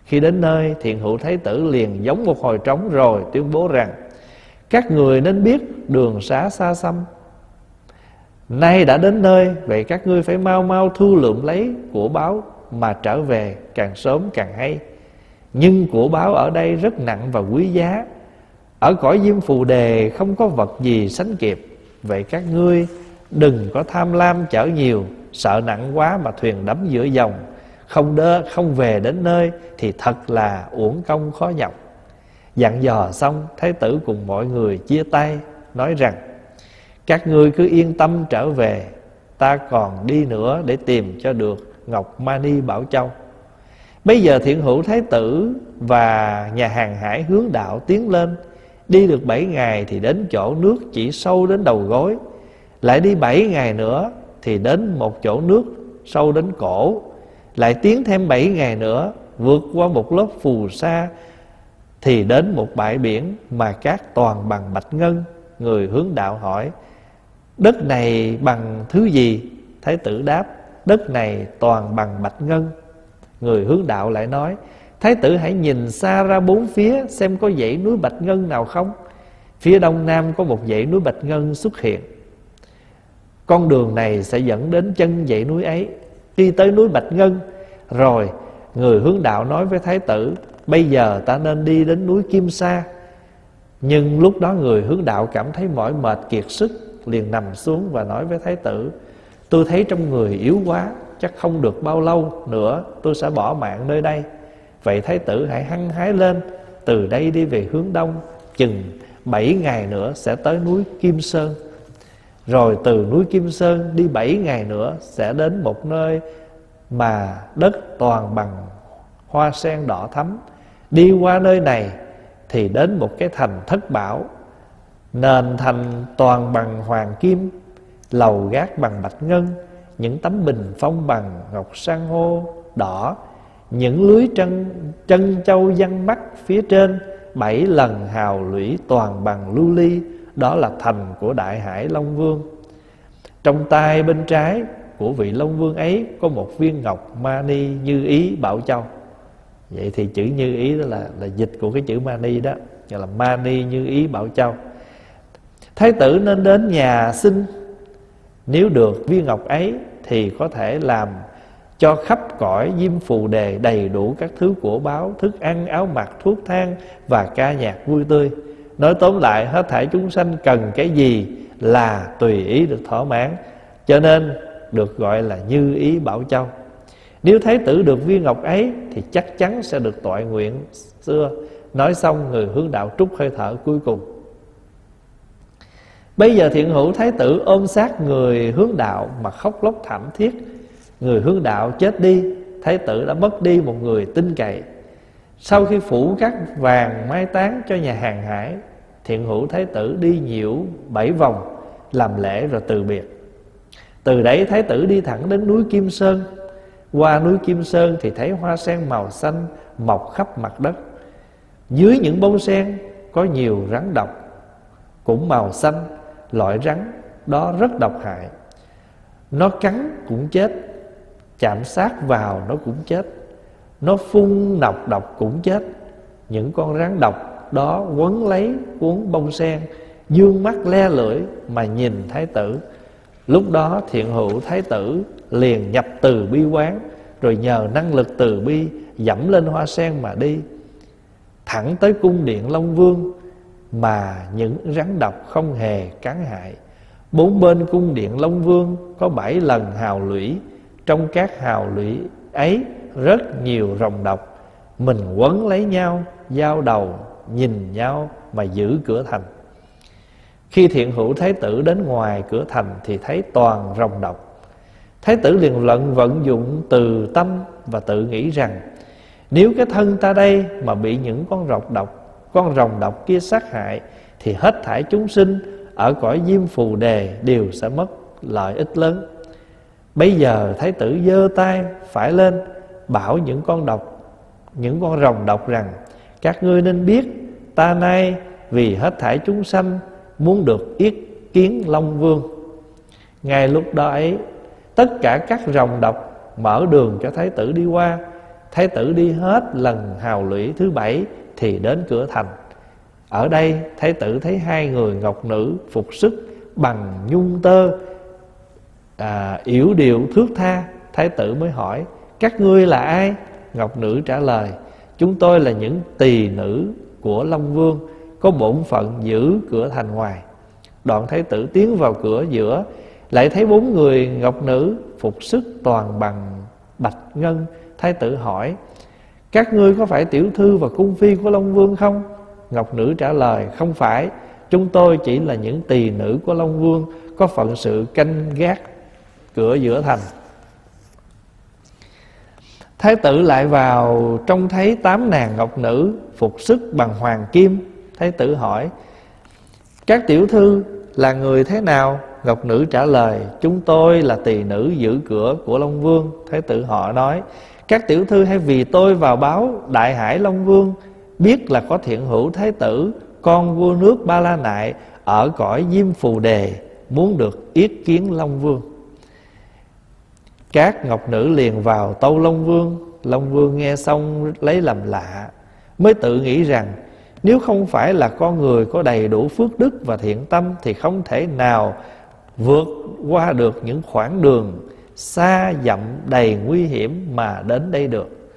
Khi đến nơi thiện hữu Thái tử liền giống một hồi trống rồi tuyên bố rằng, Các người nên biết đường xá xa xăm. Nay đã đến nơi, Vậy các ngươi phải mau mau thu lượm lấy của báo Mà trở về, càng sớm càng hay. Nhưng của báo ở đây rất nặng và quý giá. Ở cõi diêm phù đề Không có vật gì sánh kịp. Vậy các ngươi đừng có tham lam chở nhiều Sợ nặng quá mà thuyền đắm giữa dòng. Không đơ, không về đến nơi Thì thật là uổng công khó nhọc. Dặn dò xong, Thái tử cùng mọi người chia tay, Nói rằng, các ngươi cứ yên tâm trở về, Ta còn đi nữa để tìm cho được Ngọc Mani Bảo Châu. Bây giờ thiện hữu thái tử Và nhà hàng hải hướng đạo tiến lên. Đi được bảy ngày thì đến chỗ nước chỉ sâu đến đầu gối. Lại đi bảy ngày nữa thì đến một chỗ nước sâu đến cổ, Lại tiến thêm bảy ngày nữa, Vượt qua một lớp phù sa, Thì đến một bãi biển Mà cát toàn bằng bạch ngân, Người hướng đạo hỏi, Đất này bằng thứ gì? Thái tử đáp, Đất này toàn bằng bạch ngân. Người hướng đạo lại nói, Thái tử hãy nhìn xa ra bốn phía Xem có dãy núi bạch ngân nào không? Phía đông nam có một dãy núi bạch ngân xuất hiện. Con đường này sẽ dẫn đến chân dãy núi ấy. Khi tới núi bạch ngân. Rồi, người hướng đạo nói với thái tử, Bây giờ ta nên đi đến núi Kim Sa. Nhưng lúc đó người hướng đạo cảm thấy mỏi mệt kiệt sức, liền nằm xuống và nói với thái tử, tôi thấy trong người yếu quá, chắc không được bao lâu nữa tôi sẽ bỏ mạng nơi đây. Vậy thái tử hãy hăng hái lên, từ đây đi về hướng đông, chừng bảy ngày nữa sẽ tới núi kim sơn rồi từ núi kim sơn đi bảy ngày nữa sẽ đến một nơi mà đất toàn bằng hoa sen đỏ thắm. Đi qua nơi này thì đến một cái thành thất bảo. Nền thành toàn bằng hoàng kim Lầu gác bằng bạch ngân Những tấm bình phong bằng ngọc san hô đỏ Những lưới chân, chân châu văn mắt phía trên Bảy lần hào lũy toàn bằng lưu ly đó là thành của Đại Hải Long Vương. Trong tay bên trái của vị Long Vương ấy Có một viên ngọc mani như ý Bảo Châu. Vậy thì chữ như ý đó là là dịch của cái chữ mani đó Gọi là mani như ý Bảo Châu. Thái tử nên đến nhà xin. Nếu được viên ngọc ấy Thì có thể làm cho khắp cõi diêm phù đề đầy đủ các thứ của báo Thức ăn, áo mặc, thuốc thang và ca nhạc vui tươi. Nói tóm lại, hết thảy chúng sanh cần cái gì là tùy ý được thỏa mãn, Cho nên được gọi là như ý bảo châu. Nếu thái tử được viên ngọc ấy, Thì chắc chắn sẽ được tội nguyện xưa. Nói xong, người hướng đạo trút hơi thở cuối cùng. Bây giờ thiện hữu thái tử ôm sát người hướng đạo Mà khóc lóc thảm thiết. Người hướng đạo chết đi, Thái tử đã mất đi một người tin cậy. Sau khi phủ các vàng mai táng cho nhà hàng hải Thiện hữu thái tử đi nhiễu bảy vòng Làm lễ rồi từ biệt. Từ đấy thái tử đi thẳng đến núi Kim Sơn. Qua núi Kim Sơn thì thấy hoa sen màu xanh Mọc khắp mặt đất. Dưới những bông sen có nhiều rắn độc Cũng màu xanh, loại rắn đó rất độc hại. Nó cắn cũng chết, chạm sát vào nó cũng chết. Nó phun nọc độc cũng chết. Những con rắn độc đó quấn lấy cuốn bông sen dương mắt le lưỡi mà nhìn thái tử. Lúc đó thiện hữu thái tử liền nhập từ bi quán rồi nhờ năng lực từ bi dẫm lên hoa sen mà đi. Thẳng tới cung điện long vương mà những rắn độc không hề cắn hại. Bốn bên cung điện Long Vương có bảy lần hào lũy, trong các hào lũy ấy rất nhiều rồng độc, mình quấn lấy nhau, giao đầu, nhìn nhau mà giữ cửa thành. Khi thiện hữu thái tử đến ngoài cửa thành thì thấy toàn rồng độc. Thái tử liền lận vận dụng từ tâm và tự nghĩ rằng, nếu cái thân ta đây mà bị những con rồng độc, con rồng độc kia sát hại, thì hết thảy chúng sinh ở cõi diêm phù đề đều sẽ mất lợi ích lớn bây giờ thái tử giơ tay phải lên, bảo những con độc, những con rồng độc rằng các ngươi nên biết ta nay vì hết thảy chúng sanh muốn được yết kiến long vương. Ngay lúc đó ấy tất cả các rồng độc mở đường cho thái tử đi qua. Thái tử đi hết lần hào lũy thứ bảy thì đến cửa thành. Ở đây thái tử thấy hai người ngọc nữ phục sức bằng nhung tơ à, yểu điệu thước tha. Thái tử mới hỏi các ngươi là ai? Ngọc nữ trả lời chúng tôi là những tỳ nữ của long vương, có bổn phận giữ cửa thành ngoài. Đoạn thái tử tiến vào cửa giữa, lại thấy bốn người ngọc nữ phục sức toàn bằng bạch ngân. Thái tử hỏi, các ngươi có phải tiểu thư và cung phi của long vương không? Ngọc nữ trả lời, không phải. Chúng tôi chỉ là những tỳ nữ của long vương, có phận sự canh gác cửa giữa thành thái tử lại vào trông thấy tám nàng ngọc nữ phục sức bằng hoàng kim. Thái tử hỏi, các tiểu thư là người thế nào? Ngọc nữ trả lời, chúng tôi là tỳ nữ giữ cửa của long vương. Thái tử họ nói, các tiểu thư hay vì tôi vào báo đại hải long vương, biết là có thiện hữu thái tử, con vua nước ba la nại ở cõi diêm phù đề, muốn được yết kiến long vương các ngọc nữ liền vào tâu long vương. Long vương nghe xong lấy làm lạ, mới tự nghĩ rằng, nếu không phải là con người có đầy đủ phước đức và thiện tâm thì không thể nào vượt qua được những khoảng đường xa dặm đầy nguy hiểm mà đến đây được.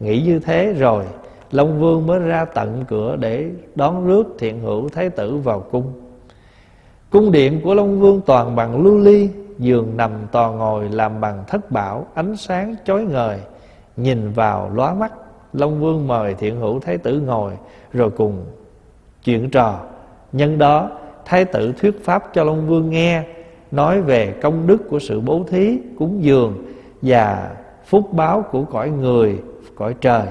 Nghĩ như thế rồi, long vương mới ra tận cửa để đón rước thiện hữu thái tử vào cung. Cung điện của long vương toàn bằng lưu ly giường nằm tò ngồi làm bằng thất bảo, ánh sáng chói ngời, nhìn vào lóa mắt. Long vương mời thiện hữu thái tử ngồi, rồi cùng chuyện trò. Nhân đó, thái tử thuyết pháp cho long vương nghe, nói về công đức của sự bố thí, cúng dường và phúc báo của cõi người, cõi trời.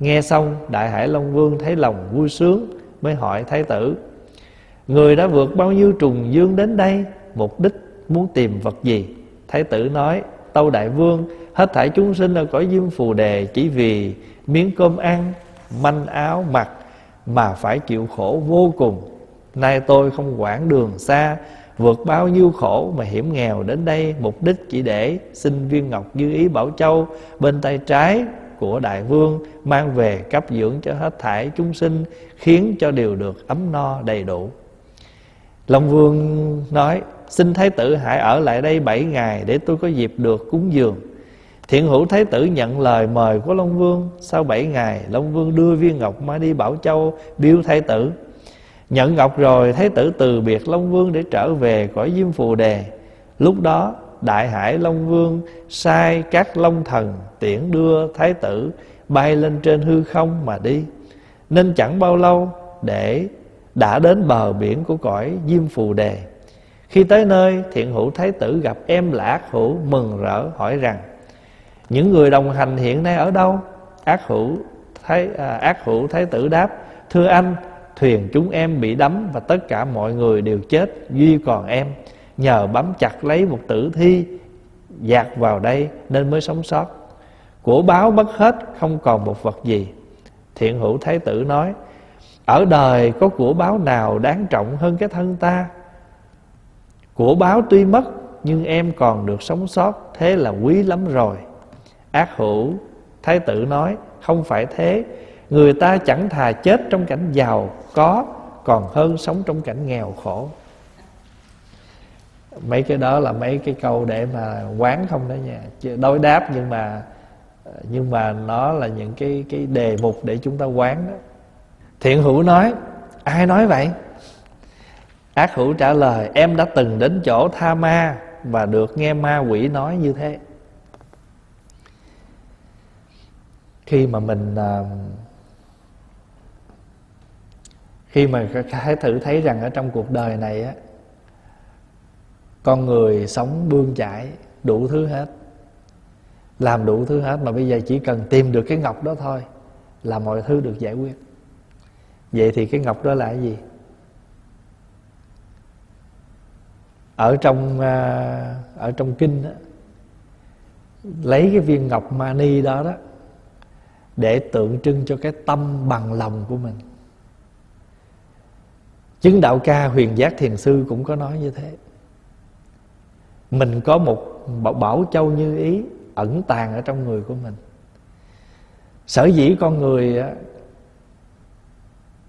Nghe xong, đại hải long vương thấy lòng vui sướng, mới hỏi thái tử, người đã vượt bao nhiêu trùng dương đến đây? Mục đích muốn tìm vật gì? Thái tử nói, tâu đại vương, hết thảy chúng sinh ở cõi diêm phù đề chỉ vì miếng cơm ăn, manh áo, mặc mà phải chịu khổ vô cùng. Nay tôi không quản đường xa, vượt bao nhiêu khổ mà hiểm nghèo đến đây, mục đích chỉ để xin viên ngọc như ý bảo châu bên tay trái của đại vương mang về cấp dưỡng cho hết thảy chúng sinh, khiến cho đều được ấm no đầy đủ. Long vương nói xin thái tử hãy ở lại đây bảy ngày để tôi có dịp được cúng dường. Thiện hữu thái tử nhận lời mời của long vương. Sau bảy ngày, long vương đưa viên ngọc mà đi bảo châu biêu thái tử. Nhận ngọc rồi, Thái tử từ biệt Long Vương để trở về cõi Diêm Phù Đề. Lúc đó, Đại Hải Long Vương sai các Long Thần tiễn đưa Thái tử bay lên trên hư không mà đi. Nên chẳng bao lâu để đã đến bờ biển của cõi Diêm Phù Đề. Khi tới nơi thiện hữu Thái tử gặp em là ác hữu mừng rỡ hỏi rằng Những người đồng hành hiện nay ở đâu? Ác hữu Thái, à, ác hữu Thái tử đáp Thưa anh Thuyền chúng em bị đắm và tất cả mọi người đều chết Duy còn em. Nhờ bám chặt lấy một tử thi Dạt vào đây nên mới sống sót. Của báo mất hết không còn một vật gì. Thiện hữu thái tử nói Ở đời có của báo nào đáng trọng hơn cái thân ta? Của báo tuy mất, Nhưng em còn được sống sót, Thế là quý lắm rồi. Ác hữu, thái tử nói, Không phải thế. Người ta chẳng thà chết trong cảnh giàu có, Còn hơn sống trong cảnh nghèo khổ. Mấy cái đó là mấy cái câu để mà quán không đó nha. Đối đáp nhưng mà Nhưng mà nó là những cái cái đề mục để chúng ta quán đó. Thiện hữu nói, Ai nói vậy? Ác hữu trả lời Em đã từng đến chỗ tha ma Và được nghe ma quỷ nói như thế. Khi mà mình uh, khi mà hãy thử thấy rằng ở trong cuộc đời này á con người sống bươn chải đủ thứ hết làm đủ thứ hết mà bây giờ chỉ cần tìm được cái ngọc đó thôi là mọi thứ được giải quyết. Vậy thì cái ngọc đó là cái gì? Ở trong à, ở trong kinh đó, lấy cái viên ngọc mani đó đó để tượng trưng cho cái tâm bằng lòng của mình. Chứng đạo ca huyền giác thiền sư cũng có nói như thế. Mình có một bảo châu như ý Ẩn tàng ở trong người của mình. Sở dĩ con người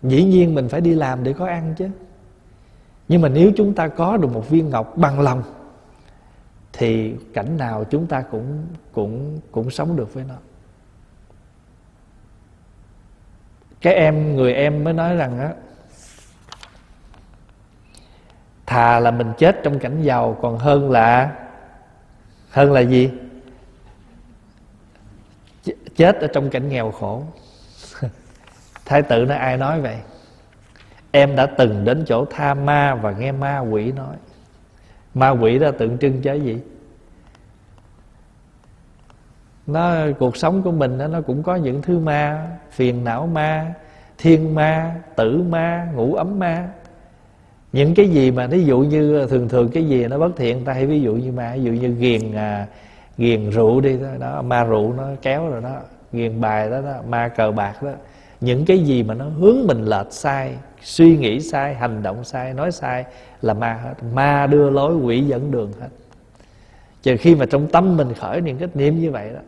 dĩ nhiên mình phải đi làm để có ăn chứ nhưng mà nếu chúng ta có được một viên ngọc bằng lòng, thì cảnh nào chúng ta cũng cũng cũng sống được với nó. Cái em, người em mới nói rằng á, thà là mình chết trong cảnh giàu, còn hơn là hơn là gì? Chết ở trong cảnh nghèo khổ. Thái tử nói, ai nói vậy? Em đã từng đến chỗ tha ma và nghe ma quỷ nói. Ma quỷ đó tượng trưng cho gì? Nó cuộc sống của mình đó, nó cũng có những thứ ma phiền não ma thiên ma tử ma ngủ ấm ma. Những cái gì mà ví dụ như thường thường cái gì nó bất thiện ta hay ví dụ như ma. Ví dụ như ghiền à, ghiền rượu đi đó, đó ma rượu nó kéo rồi đó ghiền bài đó, đó ma cờ bạc đó. Những cái gì mà nó hướng mình lệch sai suy nghĩ sai, hành động sai, nói sai là ma hết. Ma đưa lối quỷ dẫn đường hết. Trừ khi mà trong tâm mình khởi những cái niệm như vậy đó,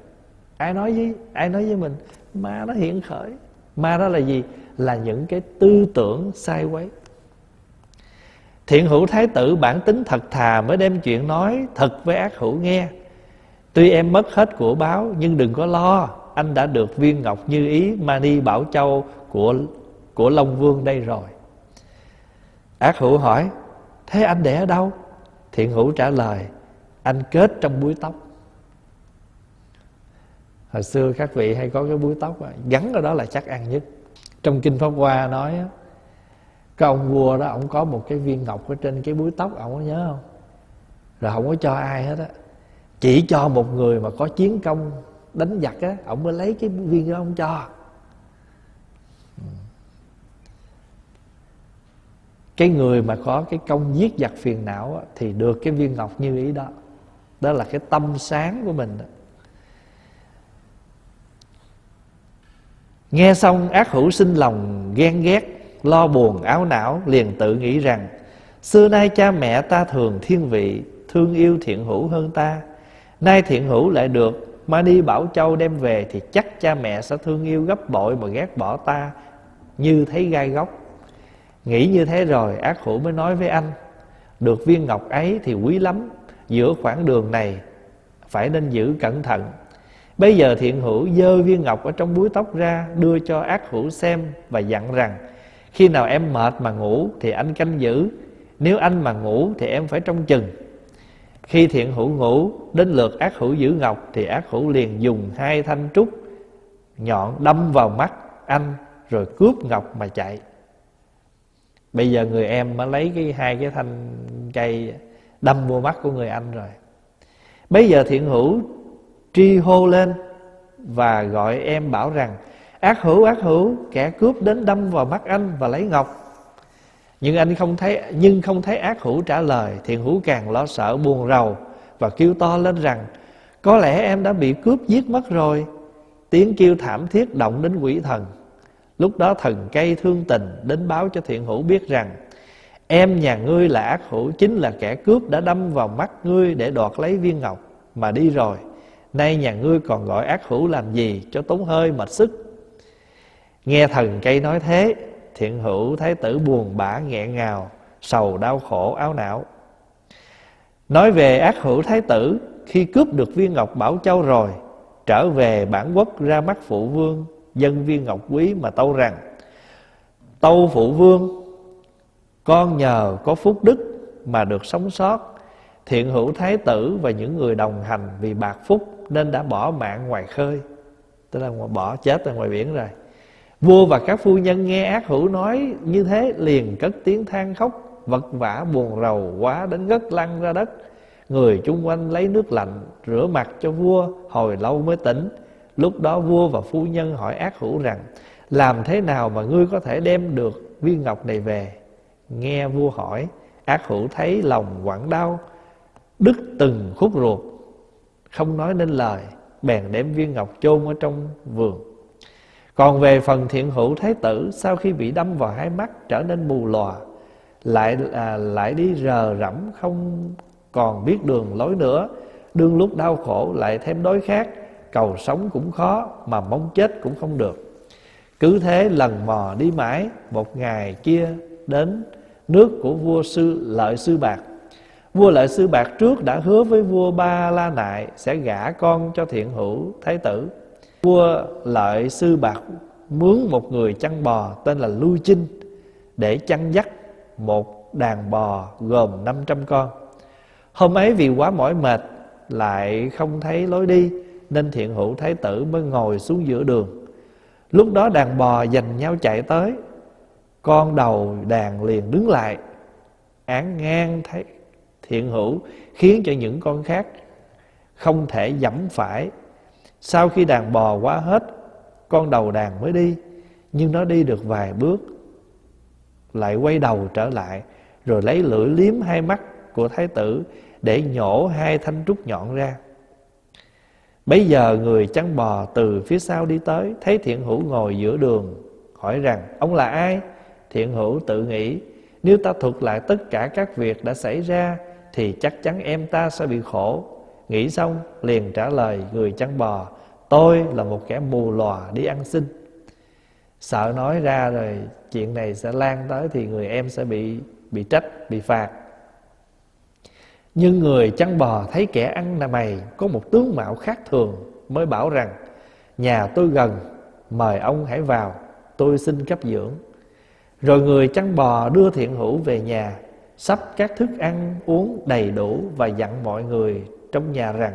ai nói với, ai nói với mình, ma nó hiện khởi. Ma đó là gì? Là những cái tư tưởng sai quấy. Thiện hữu thái tử bản tính thật thà mới đem chuyện nói thật với ác hữu nghe. Tuy em mất hết của báo, nhưng đừng có lo, anh đã được viên ngọc như ý mani bảo châu của của long vương đây rồi. Ác hữu hỏi, thế anh để ở đâu? Thiện hữu trả lời, anh kết trong búi tóc. Hồi xưa các vị hay có cái búi tóc gắn ở đó là chắc ăn nhất. Trong kinh pháp hoa nói cái ông vua đó, ông có một cái viên ngọc ở trên cái búi tóc ông có nhớ không? Rồi không có cho ai hết á. Chỉ cho một người mà có chiến công đánh giặc á, ông mới lấy cái viên đó ông cho. Cái người mà có cái công giết giặc phiền não á, thì được cái viên ngọc như ý đó. Đó là cái tâm sáng của mình đó. nghe xong ác hữu sinh lòng ghen ghét lo buồn áo não liền tự nghĩ rằng xưa nay cha mẹ ta thường thiên vị thương yêu thiện hữu hơn ta. Nay thiện hữu lại được mà đi bảo châu đem về thì chắc cha mẹ sẽ thương yêu gấp bội mà ghét bỏ ta như thấy gai góc nghĩ như thế rồi, ác hữu mới nói với anh, được viên ngọc ấy thì quý lắm, giữa khoảng đường này phải nên giữ cẩn thận. Bây giờ thiện hữu dơ viên ngọc ở trong búi tóc ra, đưa cho ác hữu xem và dặn rằng, khi nào em mệt mà ngủ thì anh canh giữ, Nếu anh mà ngủ thì em phải trông chừng. Khi thiện hữu ngủ, Đến lượt ác hữu giữ ngọc Thì ác hữu liền dùng hai thanh trúc Nhọn đâm vào mắt anh, Rồi cướp ngọc mà chạy. Bây giờ người em mới lấy cái hai cái thanh cây Đâm vô mắt của người anh rồi. Bây giờ thiện hữu tri hô lên Và gọi em bảo rằng, ác hữu ác hữu, kẻ cướp đến đâm vào mắt anh và lấy ngọc. Nhưng anh không thấy, nhưng không thấy ác hữu trả lời. Thiện hữu càng lo sợ, buồn rầu và kêu to lên rằng, có lẽ em đã bị cướp giết mất rồi. Tiếng kêu thảm thiết động đến quỷ thần lúc đó thần cây thương tình đến báo cho thiện hữu biết rằng, em nhà ngươi là ác hữu, chính là kẻ cướp đã đâm vào mắt ngươi để đoạt lấy viên ngọc mà đi rồi. Nay nhà ngươi còn gọi ác hữu làm gì cho tốn hơi mệt sức? Nghe thần cây nói thế, Thiện hữu thái tử buồn bã nghẹn ngào, Sầu đau khổ áo não. Nói về ác hữu thái tử, Khi cướp được viên ngọc Bảo Châu rồi, Trở về bản quốc ra mắt phụ vương Dân viên ngọc quý mà tâu rằng, Tâu phụ vương, Con nhờ có phúc đức Mà được sống sót. Thiện hữu thái tử và những người đồng hành Vì bạc phúc nên đã bỏ mạng ngoài khơi. Tức là bỏ chết ở ngoài biển rồi. Vua và các phu nhân nghe ác hữu nói như thế liền cất tiếng than khóc, Vật vả buồn rầu quá đến ngất lăn ra đất. Người chung quanh lấy nước lạnh rửa mặt cho vua hồi lâu mới tỉnh. Lúc đó vua và phu nhân hỏi ác hữu rằng Làm thế nào mà ngươi có thể đem được viên ngọc này về Nghe vua hỏi Ác hữu thấy lòng quặn đau Đứt từng khúc ruột Không nói nên lời Bèn đem viên ngọc chôn ở trong vườn còn về phần thiện hữu thái tử Sau khi bị đâm vào hai mắt trở nên mù lòa Lại à, lại đi rờ rẫm không còn biết đường lối nữa Đương lúc đau khổ lại thêm đói khát. Cầu sống cũng khó mà mong chết cũng không được. Cứ thế lần mò đi mãi, một ngày kia đến, nước của vua sư lợi sư bạc. Vua lợi sư bạc trước đã hứa với vua ba la nại sẽ gả con cho thiện hữu thái tử. Vua lợi sư bạc mướn một người chăn bò tên là lưu chinh để chăn dắt một đàn bò gồm 500 con. Hôm ấy vì quá mỏi mệt, lại không thấy lối đi nên thiện hữu thái tử mới ngồi xuống giữa đường. Lúc đó đàn bò giành nhau chạy tới. Con đầu đàn liền đứng lại, án ngang thấy thiện hữu, khiến cho những con khác không thể dẫm phải. Sau khi đàn bò quá hết, con đầu đàn mới đi, nhưng nó đi được vài bước, lại quay đầu trở lại, rồi lấy lưỡi liếm hai mắt của thái tử để nhổ hai thanh trúc nhọn ra. Bấy giờ người chăn bò từ phía sau đi tới Thấy thiện hữu ngồi giữa đường Hỏi rằng ông là ai? Thiện hữu tự nghĩ Nếu ta thuật lại tất cả các việc đã xảy ra Thì chắc chắn em ta sẽ bị khổ. Nghĩ xong liền trả lời người chăn bò Tôi là một kẻ mù lòa đi ăn xin. Sợ nói ra rồi chuyện này sẽ lan tới Thì người em sẽ bị bị trách, bị phạt nhưng người chăn bò thấy kẻ ăn là mày, Có một tướng mạo khác thường Mới bảo rằng, Nhà tôi gần, Mời ông hãy vào, Tôi xin cấp dưỡng. Rồi người chăn bò đưa thiện hữu về nhà, Sắp các thức ăn uống đầy đủ Và dặn mọi người trong nhà rằng,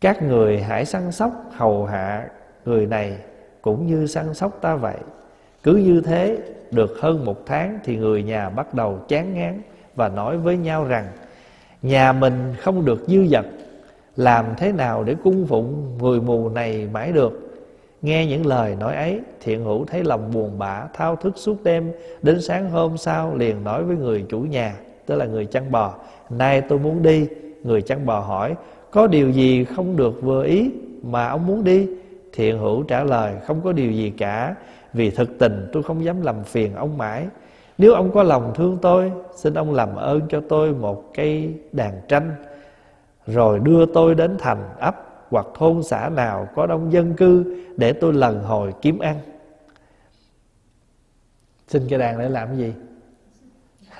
Các người hãy săn sóc hầu hạ người này Cũng như săn sóc ta vậy. Cứ như thế, được hơn một tháng Thì người nhà bắt đầu chán ngán và nói với nhau rằng, nhà mình không được dư dật, làm thế nào để cung phụng người mù này mãi được? Nghe những lời nói ấy, thiện hữu thấy lòng buồn bã, thao thức suốt đêm, đến sáng hôm sau liền nói với người chủ nhà, tức là người chăn bò, nay tôi muốn đi. Người chăn bò hỏi, có điều gì không được vừa ý mà ông muốn đi? Thiện hữu trả lời, không có điều gì cả, vì thực tình tôi không dám làm phiền ông mãi nếu ông có lòng thương tôi, Xin ông làm ơn cho tôi một cây đàn tranh, Rồi đưa tôi đến thành ấp Hoặc thôn xã nào có đông dân cư Để tôi lần hồi kiếm ăn. Xin cây đàn để làm gì?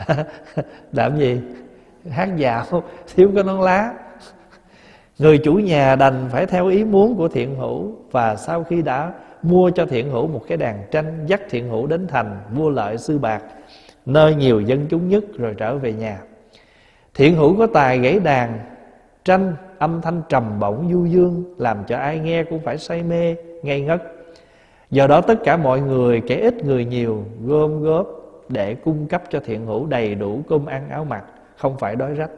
Làm gì? Hát dạo, Thiếu cái nón lá. Người chủ nhà đành phải theo ý muốn của thiện hữu, Và sau khi đã mua cho thiện hữu một cái đàn tranh Dắt thiện hữu đến thành vua lợi sư bạc, nơi nhiều dân chúng nhất rồi trở về nhà. Thiện hữu có tài gãy đàn, tranh âm thanh trầm bổng du dương, làm cho ai nghe cũng phải say mê, ngây ngất. Do đó tất cả mọi người, kẻ ít người nhiều, gom góp để cung cấp cho thiện hữu đầy đủ cơm ăn áo mặc, không phải đói rách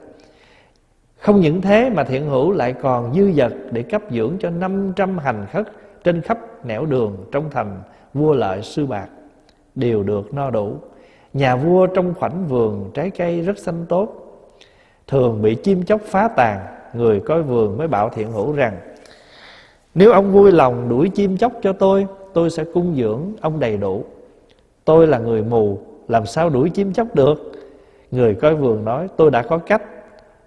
không những thế mà thiện hữu lại còn dư dật để cấp dưỡng cho 500 hành khất trên khắp nẻo đường trong thành vua lợi sư bạc. Đều được no đủ. Nhà vua trong khoảnh vườn trái cây rất xanh tốt. Thường bị chim chóc phá tàn, Người coi vườn mới bảo thiện hữu rằng, Nếu ông vui lòng đuổi chim chóc cho tôi Tôi sẽ cung dưỡng ông đầy đủ. Tôi là người mù, Làm sao đuổi chim chóc được? Người coi vườn nói, tôi đã có cách.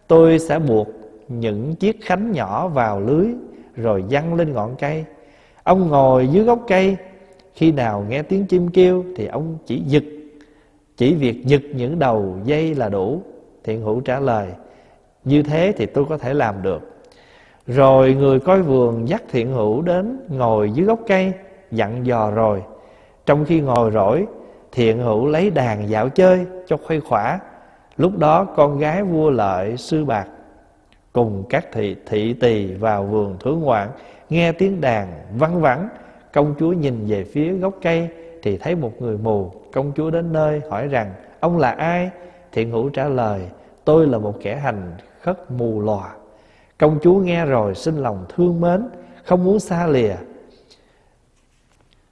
Tôi sẽ buộc những chiếc khánh nhỏ vào lưới, Rồi văng lên ngọn cây. Ông ngồi dưới gốc cây. Khi nào nghe tiếng chim kêu Thì ông chỉ giật. Chỉ việc giật những đầu dây là đủ. Thiện hữu trả lời, Như thế thì tôi có thể làm được. Rồi người coi vườn dắt thiện hữu đến Ngồi dưới gốc cây, Dặn dò rồi. Trong khi ngồi rỗi, Thiện hữu lấy đàn dạo chơi cho khuây khỏa. Lúc đó con gái vua lợi sư bạc Cùng các thị, thị tỳ vào vườn thưởng ngoạn Nghe tiếng đàn văng vẳng Công chúa nhìn về phía gốc cây Thì thấy một người mù. Công chúa đến nơi hỏi rằng Ông là ai? Thiện hữu trả lời Tôi là một kẻ hành khất mù lòa. Công chúa nghe rồi sinh lòng thương mến Không muốn xa lìa.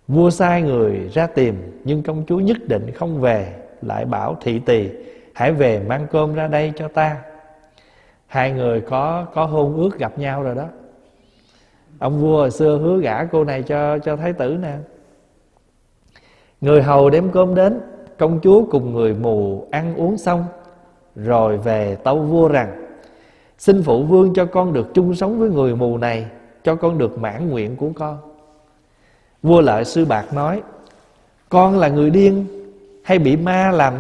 Vua sai người ra tìm Nhưng công chúa nhất định không về Lại bảo thị tỳ Hãy về mang cơm ra đây cho ta. Hai người có có hôn ước gặp nhau rồi đó. Ông vua hồi xưa hứa gả cô này cho cho thái tử nè. Người hầu đem cơm đến, Công chúa cùng người mù ăn uống xong, Rồi về tâu vua rằng, Xin phụ vương cho con được chung sống với người mù này, Cho con được mãn nguyện của con. Vua lợi sư bạc nói, con là người điên, hay bị ma làm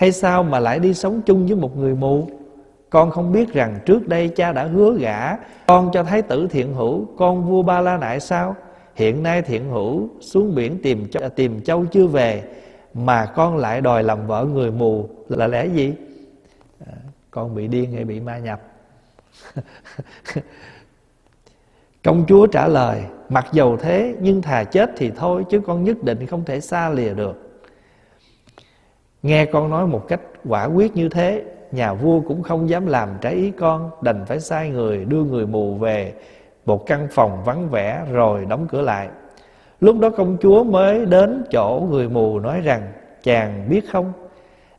hay sao mà lại đi sống chung với một người mù? Con không biết rằng trước đây cha đã hứa gả con cho thái tử thiện hữu con vua ba la nại sao? Hiện nay thiện hữu xuống biển tìm châu, à, tìm châu chưa về mà con lại đòi làm vợ người mù là lẽ gì? À, con bị điên hay bị ma nhập? Công chúa trả lời mặc dầu thế nhưng thà chết thì thôi chứ con nhất định không thể xa lìa được nghe con nói một cách quả quyết như thế, nhà vua cũng không dám làm trái ý con, đành phải sai người đưa người mù về. Một căn phòng vắng vẻ rồi đóng cửa lại. Lúc đó công chúa mới đến chỗ người mù nói rằng, chàng biết không?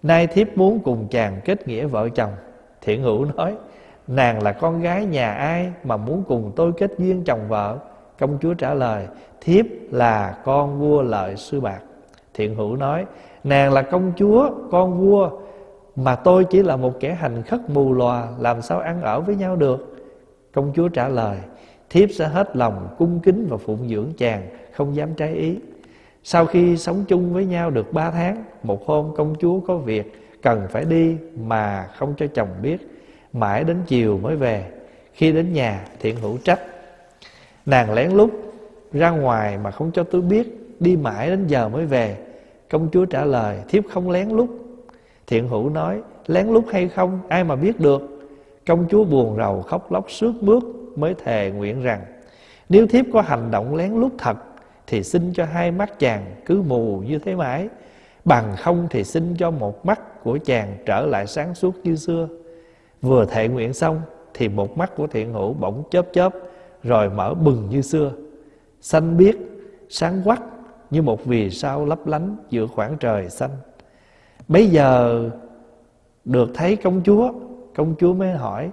Nay thiếp muốn cùng chàng kết nghĩa vợ chồng. Thiện hữu nói, nàng là con gái nhà ai mà muốn cùng tôi kết duyên chồng vợ? Công chúa trả lời, thiếp là con vua lợi sư bạc. Thiện hữu nói nàng là công chúa, con vua, mà tôi chỉ là một kẻ hành khất mù lòa, làm sao ăn ở với nhau được? Công chúa trả lời, thiếp sẽ hết lòng cung kính và phụng dưỡng chàng, không dám trái ý. Sau khi sống chung với nhau được ba tháng, một hôm công chúa có việc, cần phải đi mà không cho chồng biết, mãi đến chiều mới về. Khi đến nhà, thiện hữu trách. Nàng lén lút ra ngoài mà không cho tôi biết, đi mãi đến giờ mới về công chúa trả lời, thiếp không lén lút. Thiện hữu nói, lén lút hay không, ai mà biết được. Công chúa buồn rầu khóc lóc sướt mướt mới thề nguyện rằng, nếu thiếp có hành động lén lút thật, thì xin cho hai mắt chàng cứ mù như thế mãi. Bằng không thì xin cho một mắt của chàng trở lại sáng suốt như xưa. Vừa thệ nguyện xong, thì một mắt của thiện hữu bỗng chớp chớp, rồi mở bừng như xưa. Xanh biếc sáng quắc như một vì sao lấp lánh giữa khoảng trời xanh. Bây giờ được thấy công chúa Công chúa mới hỏi,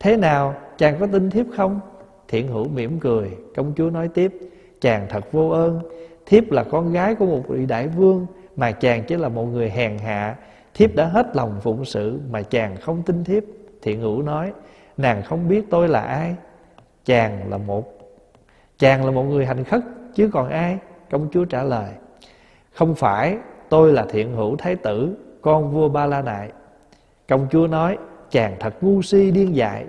Thế nào, chàng có tin thiếp không? Thiện hữu mỉm cười, Công chúa nói tiếp, Chàng thật vô ơn. Thiếp là con gái của một vị đại vương, Mà chàng chỉ là một người hèn hạ. Thiếp đã hết lòng phụng sự, Mà chàng không tin thiếp. Thiện hữu nói, Nàng không biết tôi là ai. Chàng là một, Chàng là một người hành khất, Chứ còn ai. Công chúa trả lời Không phải tôi là thiện hữu thái tử Con vua Ba La Nại. Công chúa nói Chàng thật ngu si điên dại.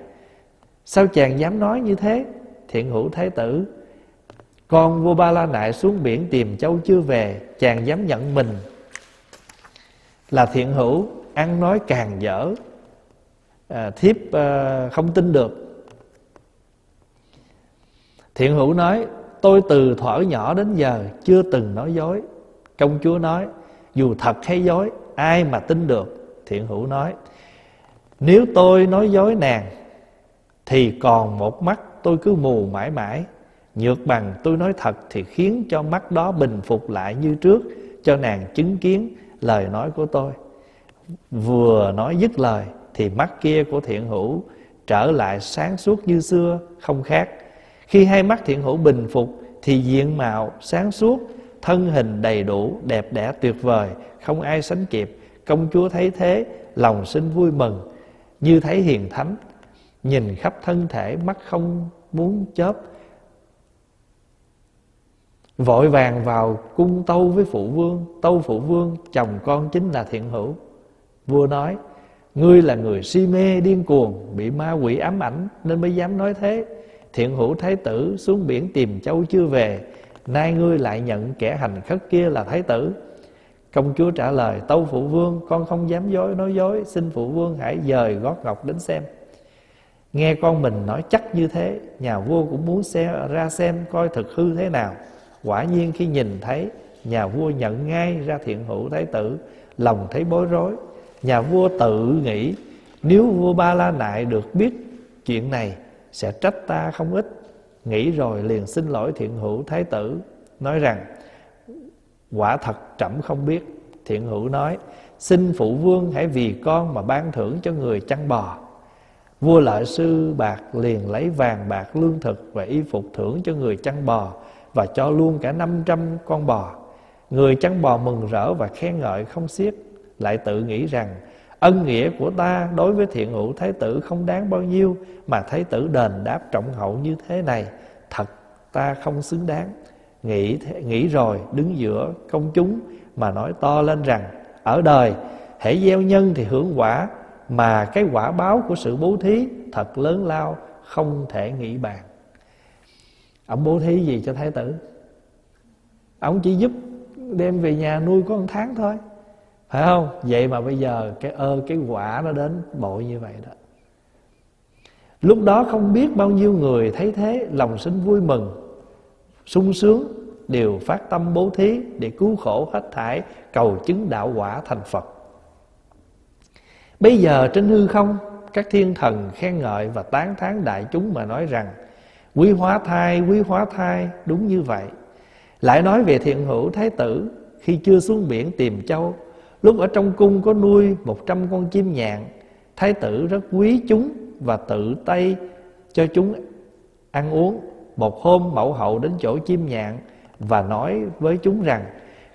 Sao chàng dám nói như thế Thiện hữu thái tử? Con vua Ba La Nại xuống biển tìm châu chưa về Chàng dám nhận mình Là thiện hữu Ăn nói càng dở à, Thiếp à, không tin được. Thiện hữu nói Tôi từ thuở nhỏ đến giờ Chưa từng nói dối. Công chúa nói, Dù thật hay dối, Ai mà tin được, Thiện hữu nói. Nếu tôi nói dối nàng, Thì còn một mắt tôi cứ mù mãi mãi. Nhược bằng tôi nói thật Thì khiến cho mắt đó bình phục lại như trước, Cho nàng chứng kiến lời nói của tôi. Vừa nói dứt lời, Thì mắt kia của thiện hữu Trở lại sáng suốt như xưa, Không khác. Khi hai mắt thiện hữu bình phục, Thì diện mạo, sáng suốt, Thân hình đầy đủ, đẹp đẽ tuyệt vời, Không ai sánh kịp. Công chúa thấy thế, Lòng sinh vui mừng, Như thấy hiền thánh. Nhìn khắp thân thể, mắt không muốn chớp. Vội vàng vào cung tâu với phụ vương, Tâu phụ vương, chồng con chính là thiện hữu. Vua nói, Ngươi là người si mê điên cuồng, Bị ma quỷ ám ảnh, Nên mới dám nói thế. Thiện hữu thái tử xuống biển tìm châu chưa về, Nay ngươi lại nhận kẻ hành khất kia là thái tử. Công chúa trả lời, Tâu phụ vương, con không dám dối nói dối, Xin phụ vương hãy dời gót ngọc đến xem. Nghe con mình nói chắc như thế, Nhà vua cũng muốn xe ra xem coi thực hư thế nào. Quả nhiên khi nhìn thấy, Nhà vua nhận ngay ra thiện hữu thái tử, Lòng thấy bối rối. Nhà vua tự nghĩ, Nếu vua Ba La Nại được biết chuyện này sẽ trách ta không ít. Nghĩ rồi liền xin lỗi thiện hữu thái tử, Nói rằng, Quả thật trẫm không biết. Thiện hữu nói, Xin phụ vương hãy vì con mà ban thưởng cho người chăn bò. Vua lợi sư bạc liền lấy vàng bạc lương thực và y phục thưởng cho người chăn bò Và cho luôn cả 500 con bò. Người chăn bò mừng rỡ và khen ngợi không xiết, Lại tự nghĩ rằng Ân nghĩa của ta đối với thiện hữu thái tử không đáng bao nhiêu Mà thái tử đền đáp trọng hậu như thế này. Thật, ta không xứng đáng. Nghĩ nghĩ rồi, đứng giữa công chúng mà nói to lên rằng, ở đời, hễ gieo nhân thì hưởng quả, mà cái quả báo của sự bố thí thật lớn lao, không thể nghĩ bàn. Ông bố thí gì cho thái tử? Ông chỉ giúp đem về nhà nuôi có một tháng thôi phải không? Vậy mà bây giờ cái ơ, cái quả nó đến bội như vậy đó. Lúc đó không biết bao nhiêu người thấy thế, lòng sinh vui mừng, sung sướng, đều phát tâm bố thí để cứu khổ hết thải cầu chứng đạo quả thành phật. Bây giờ trên hư không, các thiên thần khen ngợi và tán thán đại chúng mà nói rằng, quý hóa thai, quý hóa thai đúng như vậy. Lại nói về thiện hữu thái tử, khi chưa xuống biển tìm châu lúc ở trong cung có nuôi một trăm con chim nhạn, thái tử rất quý chúng và tự tay cho chúng ăn uống. Một hôm mẫu hậu đến chỗ chim nhạn và nói với chúng rằng,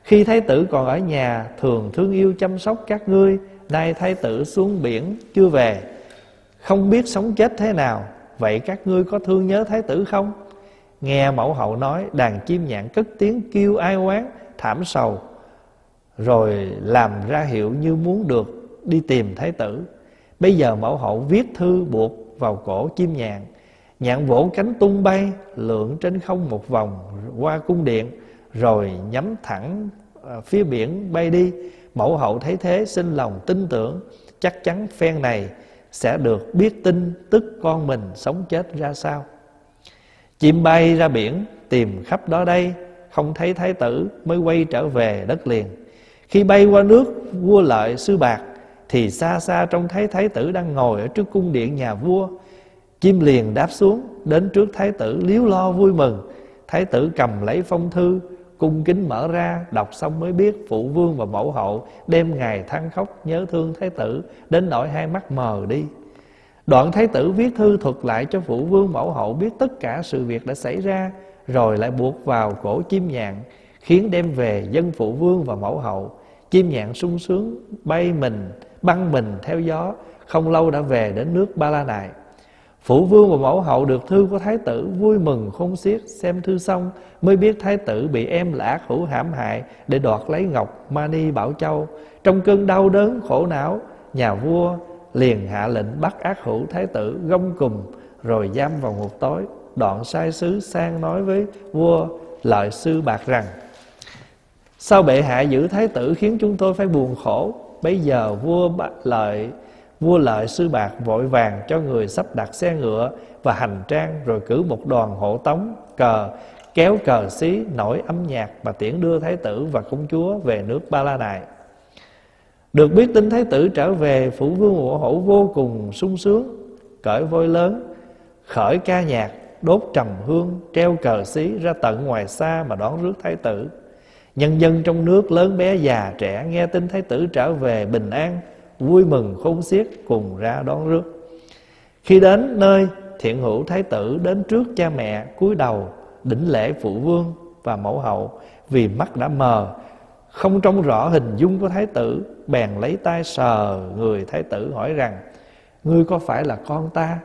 khi thái tử còn ở nhà, thường thương yêu chăm sóc các ngươi, nay thái tử xuống biển chưa về. Không biết sống chết thế nào, vậy các ngươi có thương nhớ thái tử không? Nghe mẫu hậu nói, đàn chim nhạn cất tiếng kêu ai oán, thảm sầu rồi làm ra hiệu như muốn được đi tìm thái tử. Bây giờ mẫu hậu viết thư buộc vào cổ chim nhạn. Nhạn vỗ cánh tung bay, lượn trên không một vòng qua cung điện, rồi nhắm thẳng à, phía biển bay đi. Mẫu hậu thấy thế xin lòng tin tưởng, chắc chắn phen này sẽ được biết tin tức con mình sống chết ra sao. Chim bay ra biển tìm khắp đó đây, không thấy thái tử mới quay trở về đất liền khi bay qua nước, vua lợi sư bạc, thì xa xa trông thấy thái tử đang ngồi ở trước cung điện nhà vua. Chim liền đáp xuống, đến trước thái tử liếu lo vui mừng. Thái tử cầm lấy phong thư, cung kính mở ra, đọc xong mới biết phụ vương và mẫu hậu đêm ngày than khóc nhớ thương thái tử, đến nỗi hai mắt mờ đi. Đoạn thái tử viết thư thuật lại cho phụ vương mẫu hậu biết tất cả sự việc đã xảy ra, rồi lại buộc vào cổ chim nhạn, khiến đem về dân phụ vương và mẫu hậu chim nhạn sung sướng bay mình, băng mình theo gió, không lâu đã về đến nước ba la nại Phụ vương và mẫu hậu được thư của thái tử vui mừng không xiết, Xem thư xong mới biết thái tử bị em là ác hữu hãm hại Để đoạt lấy ngọc mani bảo châu. Trong cơn đau đớn khổ não, Nhà vua liền hạ lệnh bắt ác hữu thái tử gông cùm Rồi giam vào ngục tối. Đoạn sai sứ sang nói với vua lợi sư bạc rằng Sao bệ hạ giữ thái tử khiến chúng tôi phải buồn khổ? Bây giờ vua lợi Vua lợi sư bạc vội vàng cho người sắp đặt xe ngựa và hành trang Rồi cử một đoàn hộ tống, cờ, Kéo cờ xí nổi âm nhạc Và tiễn đưa thái tử và công chúa về nước Ba La Nại Được biết tin thái tử trở về, Phủ vương hộ hổ vô cùng sung sướng, Cởi voi lớn, Khởi ca nhạc, Đốt trầm hương, Treo cờ xí ra tận ngoài xa Mà đón rước thái tử. Nhân dân trong nước lớn bé già trẻ Nghe tin thái tử trở về bình an, vui mừng khôn xiết cùng ra đón rước. Khi đến nơi, thiện hữu thái tử đến trước cha mẹ, cúi đầu, đỉnh lễ phụ vương và mẫu hậu vì mắt đã mờ. Không trông rõ hình dung của thái tử, bèn lấy tay sờ người thái tử hỏi rằng, ngươi có phải là con ta?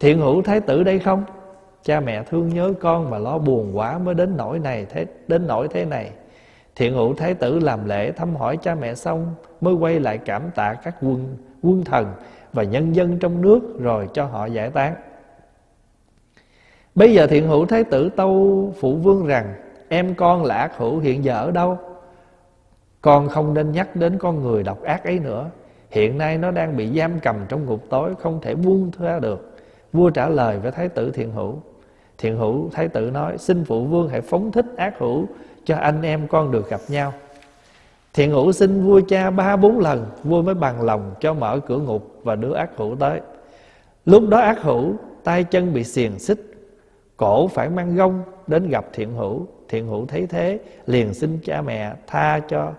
Thiện hữu thái tử đây không? Cha mẹ thương nhớ con và lo buồn quá mới đến nỗi này thế, đến nỗi thế này thiện hữu thái tử làm lễ thăm hỏi cha mẹ xong, mới quay lại cảm tạ các quân quân thần và nhân dân trong nước rồi cho họ giải tán. Bây giờ thiện hữu thái tử tâu phụ vương rằng, em con là ác hữu, hiện giờ ở đâu? Con không nên nhắc đến con người độc ác ấy nữa. Hiện nay nó đang bị giam cầm trong ngục tối, không thể buông ra được. Vua trả lời với thái tử thiện hữu. Thiện hữu thái tử nói, xin phụ vương hãy phóng thích ác hữu cho anh em con được gặp nhau. Thiện hữu xin vua cha ba bốn lần, vua mới bằng lòng cho mở cửa ngục và đưa ác hữu tới. Lúc đó ác hữu tay chân bị xiềng xích, cổ phải mang gông đến gặp thiện hữu thiện hữu thấy thế, liền xin cha mẹ tha cho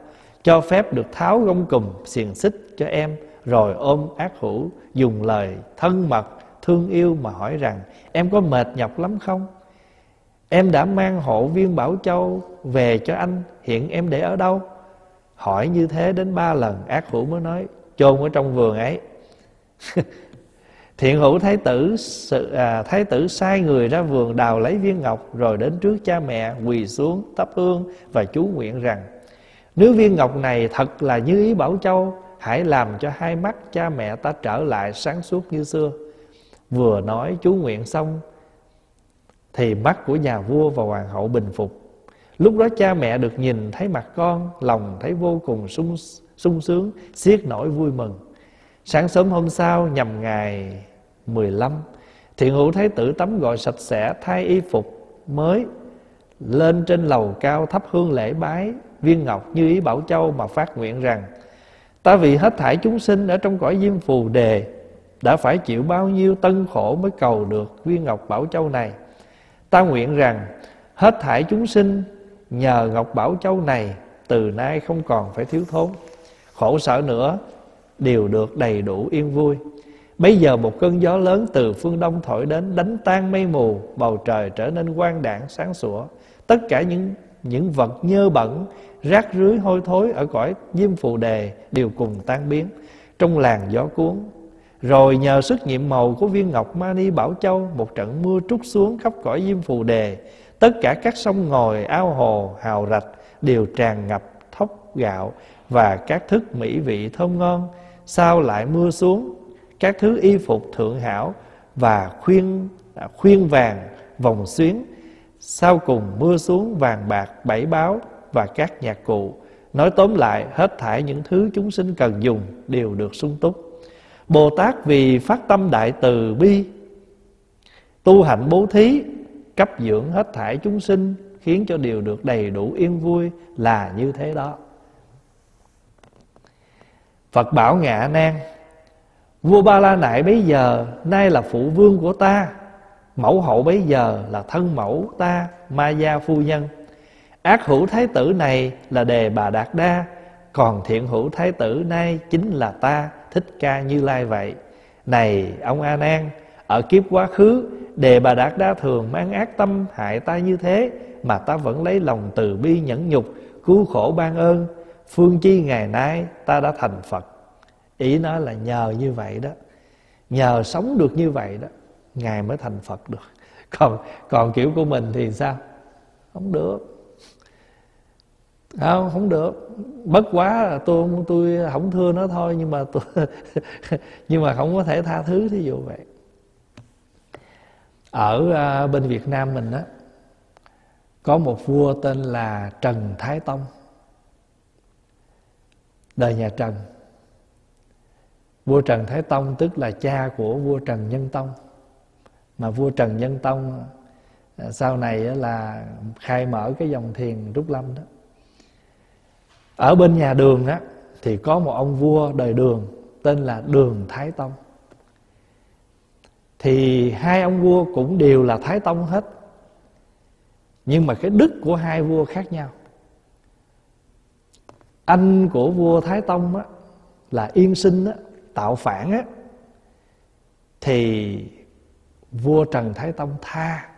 cho phép được tháo gông cùm xiềng xích cho em, rồi ôm ác hữu dùng lời thân mật thương yêu mà hỏi rằng, em có mệt nhọc lắm không? Em đã mang hộ viên Bảo Châu về cho anh Hiện em để ở đâu? Hỏi như thế đến ba lần Ác hữu mới nói chôn ở trong vườn ấy. Thiện hữu thái tử sự, à, thái tử sai người ra vườn đào lấy viên ngọc rồi đến trước cha mẹ quỳ xuống tắp hương và chú nguyện rằng nếu viên ngọc này thật là như ý bảo châu hãy làm cho hai mắt cha mẹ ta trở lại sáng suốt như xưa. Vừa nói chú nguyện xong thì mắt của nhà vua và hoàng hậu bình phục. Lúc đó cha mẹ được nhìn thấy mặt con, lòng thấy vô cùng sung sung sướng xiết nổi vui mừng. Sáng sớm hôm sau, nhằm ngày 15 thiện hữu thái tử tắm gội sạch sẽ, thay y phục mới, lên trên lầu cao thắp hương lễ bái viên ngọc như ý bảo châu mà phát nguyện rằng, ta vì hết thảy chúng sinh ở trong cõi diêm phù đề, đã phải chịu bao nhiêu tân khổ mới cầu được viên ngọc bảo châu này? Ta nguyện rằng hết thảy chúng sinh nhờ ngọc bảo châu này từ nay không còn phải thiếu thốn. Khổ sở nữa, đều được đầy đủ yên vui. Bây giờ một cơn gió lớn từ phương đông thổi đến Đánh tan mây mù, Bầu trời trở nên quang đảng sáng sủa. Tất cả những những vật nhơ bẩn, Rác rưới hôi thối Ở cõi diêm phù đề Đều cùng tan biến. Trong làn gió cuốn rồi nhờ sức nhiệm màu của viên ngọc Mani Bảo Châu Một trận mưa trút xuống khắp cõi diêm phù đề. Tất cả các sông ngòi, ao hồ, hào rạch Đều tràn ngập thóc gạo Và các thức mỹ vị thơm ngon. Sao lại mưa xuống? Các thứ y phục thượng hảo và khuyên à, khuyên vàng vòng xuyến. Sau cùng mưa xuống vàng bạc bảy báo và các nhạc cụ. Nói tóm lại hết thảy những thứ chúng sinh cần dùng đều được sung túc bồ tát vì phát tâm đại từ bi, tu hạnh bố thí, cấp dưỡng hết thảy chúng sinh, khiến cho điều được đầy đủ yên vui là như thế đó. Phật bảo ngạ nan, Vua Ba La Nại bấy giờ Nay là phụ vương của ta, Mẫu hậu bấy giờ là thân mẫu ta, Ma gia phu nhân. Ác hữu thái tử này là đề bà Đạt Đa, Còn thiện hữu thái tử nay Chính là ta. Thích Ca Như Lai vậy. Này, ông A Nan, Ở kiếp quá khứ, Đề bà Đạt Đa thường mang ác tâm hại ta như thế, Mà ta vẫn lấy lòng từ bi nhẫn nhục, Cứu khổ ban ơn. Phương chi ngày nay ta đã thành Phật. Ý nói là nhờ như vậy đó. Nhờ sống được như vậy đó, ngài mới thành phật được. Còn còn kiểu của mình thì sao? Không được không không được. Bất quá là tôi tôi không thưa nó thôi nhưng mà tôi nhưng mà không có thể tha thứ thí dụ vậy. Ở uh, bên Việt Nam mình á có một vua tên là Trần Thái Tông. Đời nhà Trần. Vua Trần Thái Tông tức là cha của vua Trần Nhân Tông. Mà vua Trần Nhân Tông à, sau này là khai mở cái dòng thiền Trúc Lâm đó. Ở bên nhà đường á thì có một ông vua đời đường tên là Đường Thái Tông. Thì hai ông vua cũng đều là Thái Tông hết Nhưng mà cái đức của hai vua khác nhau. Anh của vua Thái Tông á, là Yên Sinh á, tạo phản á thì vua Trần Thái Tông tha.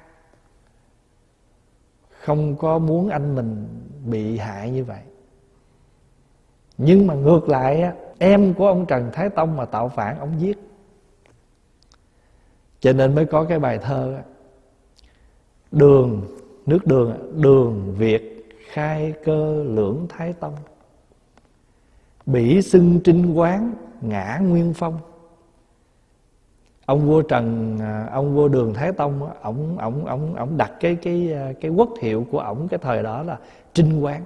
Không có muốn anh mình bị hại như vậy nhưng mà ngược lại á, em của ông Trần Thái Tông mà tạo phản, ông giết. Cho nên mới có cái bài thơ đường, nước đường đường Việt khai cơ lưỡng Thái Tông. Bỉ xưng trinh quán, ngã nguyên phong. Ông vua trần à, ông vua đường thái tông ổng ổng ổng ổng đặt cái cái à, cái quốc hiệu của ổng cái thời đó là trinh quán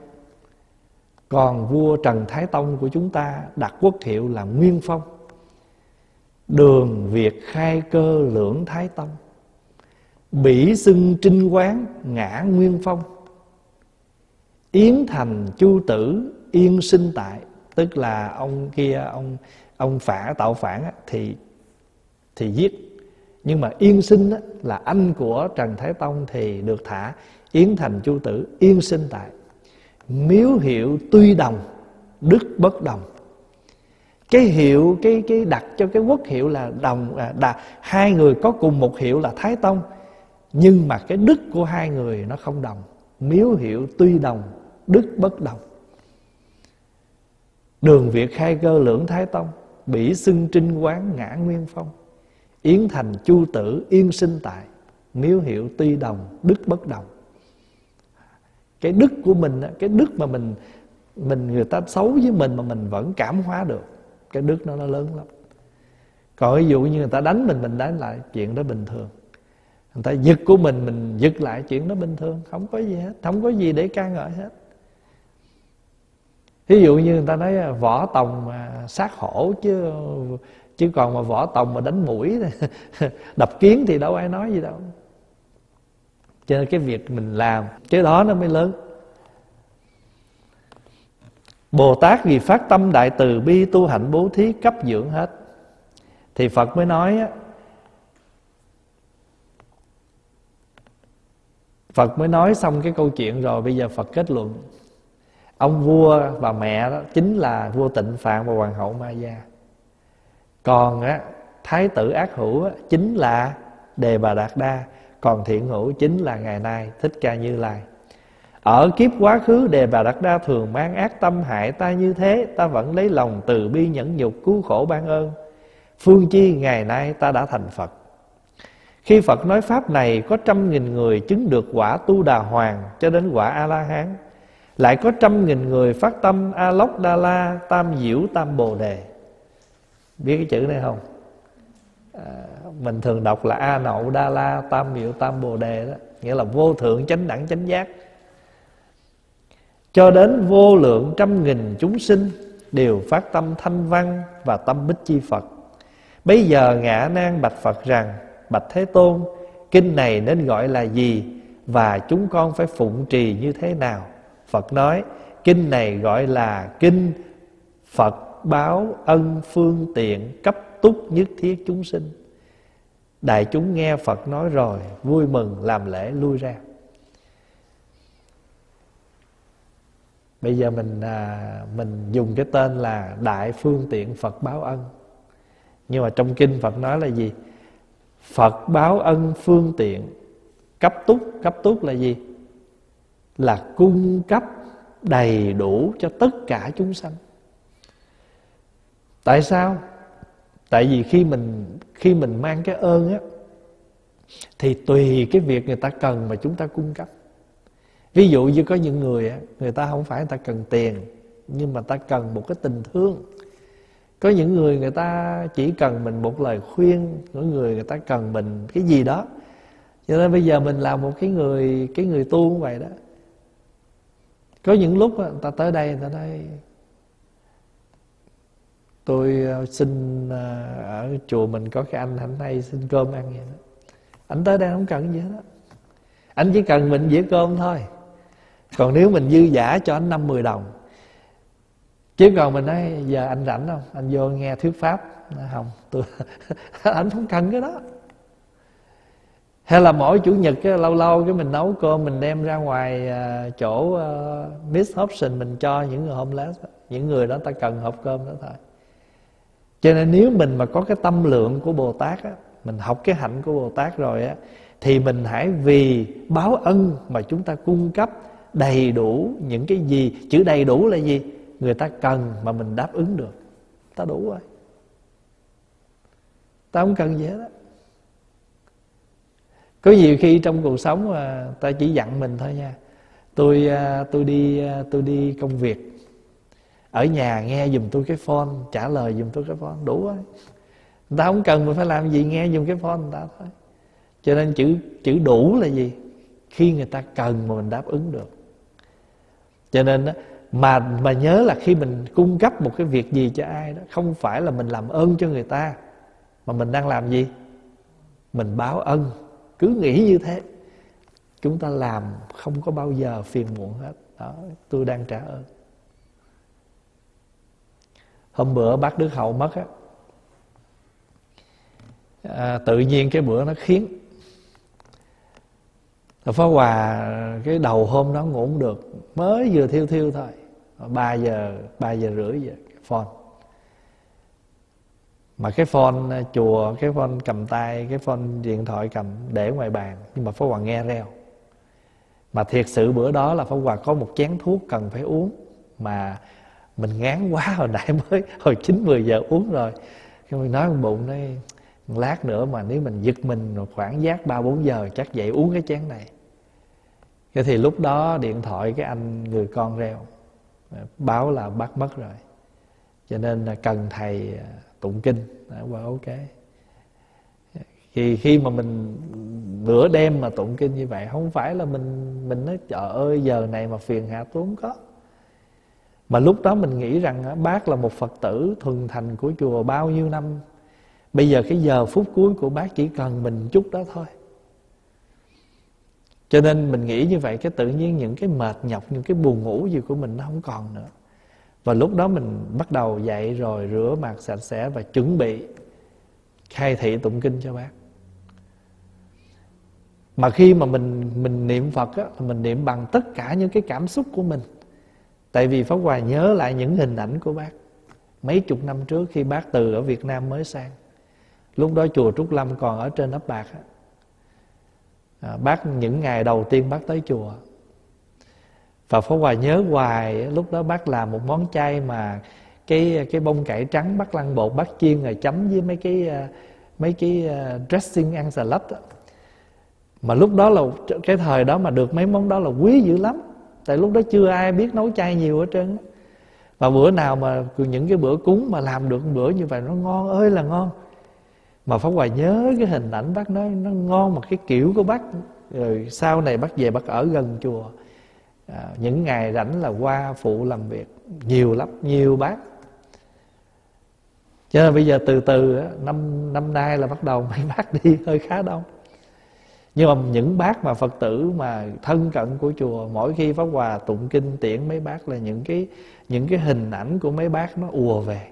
còn vua trần thái tông của chúng ta đặt quốc hiệu là nguyên phong. Đường việt khai cơ lưỡng thái tông. Bỉ xưng trinh quán ngã nguyên phong. Yến thành chu tử yên sinh tại tức là ông kia ông ông phả tạo phản á, thì thì giết. Nhưng mà yên sinh á, là anh của trần thái tông thì được thả yến thành chu tử yên sinh tại miếu hiệu tuy đồng đức bất đồng. Cái hiệu cái cái đặt cho cái quốc hiệu là đồng à, đà, hai người có cùng một hiệu là thái tông nhưng mà cái đức của hai người nó không đồng. Miếu hiệu tuy đồng đức bất đồng. Đường việt khai cơ lưỡng thái tông Bỉ xưng trinh quán ngã nguyên phong Yến thành chu tử yên sinh tại Miếu hiệu tuy đồng đức bất đồng. Cái đức của mình Cái đức mà mình mình Người ta xấu với mình mà mình vẫn cảm hóa được, Cái đức nó nó lớn lắm. Còn ví dụ như người ta đánh mình Mình đánh lại, chuyện đó bình thường. Người ta giật của mình Mình giật lại, chuyện đó bình thường, Không có gì hết, Không có gì để ca ngợi hết. Ví dụ như người ta nói à, võ tòng mà sát hổ chứ chứ còn mà võ tòng mà đánh mũi đập kiến thì đâu ai nói gì đâu cho nên cái việc mình làm cái đó nó mới lớn. Bồ Tát vì phát tâm đại từ bi tu hạnh bố thí cấp dưỡng hết. Thì Phật mới nói Phật mới nói xong cái câu chuyện rồi Bây giờ Phật kết luận. Ông vua và mẹ đó chính là vua tịnh phạn và hoàng hậu ma gia còn á thái tử ác hữu á, chính là đề bà đạt đa còn thiện hữu chính là ngày nay thích ca như lai. Ở kiếp quá khứ đề bà đặt đa thường mang ác tâm hại ta như thế ta vẫn lấy lòng từ bi nhẫn nhục cứu khổ ban ơn. Phương chi ngày nay ta đã thành phật. Khi phật nói pháp này có trăm nghìn người chứng được quả tu đà hoàng cho đến quả a la hán lại có trăm nghìn người phát tâm A Lốc Đa La Tam Diễu Tam Bồ Đề. Biết cái chữ này không? À, mình thường đọc là A Nậu Đa La Tam Diệu Tam Bồ Đề đó, Nghĩa là vô thượng chánh đẳng chánh giác. Cho đến vô lượng trăm nghìn chúng sinh Đều phát tâm thanh văn và tâm bích chi Phật. Bây giờ ngã nan bạch Phật rằng, Bạch Thế Tôn, Kinh này nên gọi là gì Và chúng con phải phụng trì như thế nào? Phật nói, Kinh này gọi là Kinh Phật báo ân phương tiện cấp túc nhất thiết chúng sinh. Đại chúng nghe Phật nói rồi Vui mừng làm lễ lui ra. Bây giờ mình à, mình dùng cái tên là Đại Phương Tiện Phật Báo Ân. Nhưng mà trong kinh Phật nói là gì? Phật báo ân phương tiện. Cấp túc Cấp túc là gì? là cung cấp đầy đủ cho tất cả chúng sanh. Tại sao? Tại vì khi mình khi mình mang cái ơn á, thì tùy cái việc người ta cần mà chúng ta cung cấp. Ví dụ như có những người á, người ta không phải người ta cần tiền, nhưng mà ta cần một cái tình thương. Có những người người ta chỉ cần mình một lời khuyên, có người người ta cần mình cái gì đó. Cho nên bây giờ mình là một cái người cái người tu như vậy đó. Có những lúc người ta tới đây, người ta nói tôi ờ, xin ờ, ở chùa mình có cái anh anh hay xin cơm ăn vậy đó. Anh tới đây không cần gì hết đó anh chỉ cần mình dĩa cơm thôi. Còn nếu mình dư giả cho anh năm mười đồng. Chứ còn mình nói giờ anh rảnh không? Anh vô nghe thuyết pháp. Nói, không tôi anh không cần cái đó. Hay là mỗi chủ nhật cái, lâu lâu cái mình nấu cơm mình đem ra ngoài uh, chỗ uh, miss option mình cho những người homeless những người đó ta cần hộp cơm đó thôi cho nên nếu mình mà có cái tâm lượng của bồ tát á, mình học cái hạnh của bồ tát rồi á thì mình hãy vì báo ân mà chúng ta cung cấp đầy đủ những cái gì. Chữ đầy đủ là gì? Người ta cần mà mình đáp ứng được. Ta đủ rồi. Ta không cần gì hết á. Có nhiều khi trong cuộc sống mà ta chỉ dặn mình thôi nha. Tôi à, tôi đi à, tôi đi công việc ở nhà nghe dùm tôi cái phone, trả lời dùm tôi cái phone, đủ rồi. Người ta không cần mình phải làm gì nghe dùm cái phone người ta thôi. Cho nên chữ chữ đủ là gì? Khi người ta cần mà mình đáp ứng được. Cho nên mà mà nhớ là khi mình cung cấp một cái việc gì cho ai đó, không phải là mình làm ơn cho người ta, mà mình đang làm gì? Mình báo ân. Cứ nghĩ như thế. Chúng ta làm không có bao giờ phiền muộn hết. Đó, tôi đang trả ơn hôm bữa bác đức hậu mất á à, tự nhiên cái bữa nó khiến Phá Hòa cái đầu hôm đó ngủ không được Mới vừa thiêu thiêu thôi. Ba giờ ba giờ rưỡi giờ phone. Mà cái phone chùa cái phone cầm tay cái phone điện thoại cầm để ngoài bàn nhưng mà phó hòa nghe reo. Mà thiệt sự bữa đó là phó hòa có một chén thuốc cần phải uống mà mình ngán quá, hồi nãy mới, hồi chín, mười giờ uống rồi. Cái mình nói con bụng nói lát nữa mà nếu mình giật mình khoảng giác ba, bốn giờ, chắc dậy uống cái chén này. Cái thì lúc đó điện thoại cái anh người con reo, báo là bắt mất rồi. Cho nên là cần thầy à, tụng kinh. Đã qua ok. Thì khi mà mình nửa đêm mà tụng kinh như vậy, không phải là mình mình nói, trời ơi, giờ này mà phiền hạ tôi không có mà lúc đó mình nghĩ rằng bác là một phật tử thuần thành của chùa bao nhiêu năm. Bây giờ cái giờ phút cuối của bác chỉ cần mình chút đó thôi. Cho nên mình nghĩ như vậy, cái tự nhiên những cái mệt nhọc, những cái buồn ngủ gì của mình nó không còn nữa. Và lúc đó mình bắt đầu dậy rồi rửa mặt sạch sẽ và chuẩn bị khai thị tụng kinh cho bác. Mà khi mà mình mình niệm phật á mình niệm bằng tất cả những cái cảm xúc của mình tại vì pháp hòa nhớ lại những hình ảnh của bác. Mấy chục năm trước khi bác từ ở việt nam mới sang. Lúc đó chùa trúc lâm còn ở trên ấp bạc à, bác những ngày đầu tiên bác tới chùa. Và Pháp Hòa nhớ hoài lúc đó bác làm một món chay mà cái cái bông cải trắng bác lăn bột bác chiên rồi chấm với mấy cái à, mấy cái à, dressing ăn salad lách mà lúc đó là cái thời đó mà được mấy món đó là quý dữ lắm tại lúc đó chưa ai biết nấu chay nhiều ở trơn và bữa nào mà những cái bữa cúng mà làm được một bữa như vậy nó ngon ơi là ngon. Mà pháp hòa nhớ cái hình ảnh bác nói nó ngon mà cái kiểu của bác rồi sau này bác về bác ở gần chùa. À, những ngày rảnh là qua phụ làm việc nhiều lắm nhiều bác. Cho nên bây giờ từ từ năm năm nay là bắt đầu mấy bác đi hơi khá đông nhưng mà những bác mà phật tử mà thân cận của chùa mỗi khi pháp hòa tụng kinh tiễn mấy bác là những cái những cái hình ảnh của mấy bác nó ùa về.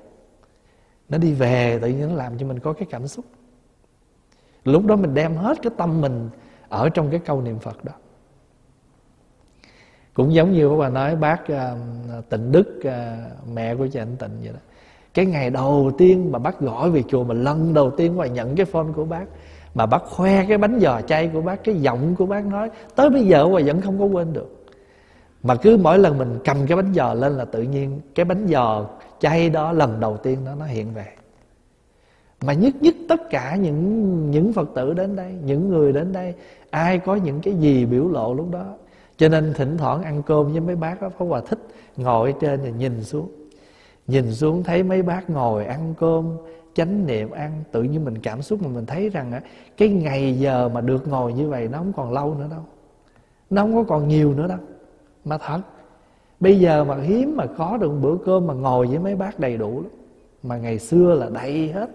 Nó đi về tự nhiên nó làm cho mình có cái cảm xúc. Lúc đó mình đem hết cái tâm mình ở trong cái câu niệm phật đó. Cũng giống như bà nói bác uh, tịnh đức uh, mẹ của chị anh tịnh vậy đó. Cái ngày đầu tiên mà bác gọi về chùa mà lần đầu tiên mà nhận cái phone của bác mà bác khoe cái bánh giò chay của bác, cái giọng của bác nói, tới bây giờ mà vẫn không có quên được. Mà cứ mỗi lần mình cầm cái bánh giò lên là tự nhiên cái bánh giò chay đó lần đầu tiên đó nó hiện về. Mà nhất nhất tất cả những những phật tử đến đây, những người đến đây, ai có những cái gì biểu lộ lúc đó. Cho nên thỉnh thoảng ăn cơm với mấy bác đó, Pháp Hòa thích ngồi trên và nhìn xuống. Nhìn xuống thấy mấy bác ngồi ăn cơm Chánh niệm ăn Tự nhiên mình cảm xúc mà mình thấy rằng Cái ngày giờ mà được ngồi như vậy Nó không còn lâu nữa đâu. Nó không có còn nhiều nữa đâu. Mà thật, Bây giờ mà hiếm mà có được một bữa cơm Mà ngồi với mấy bác đầy đủ lắm, Mà ngày xưa là đầy hết.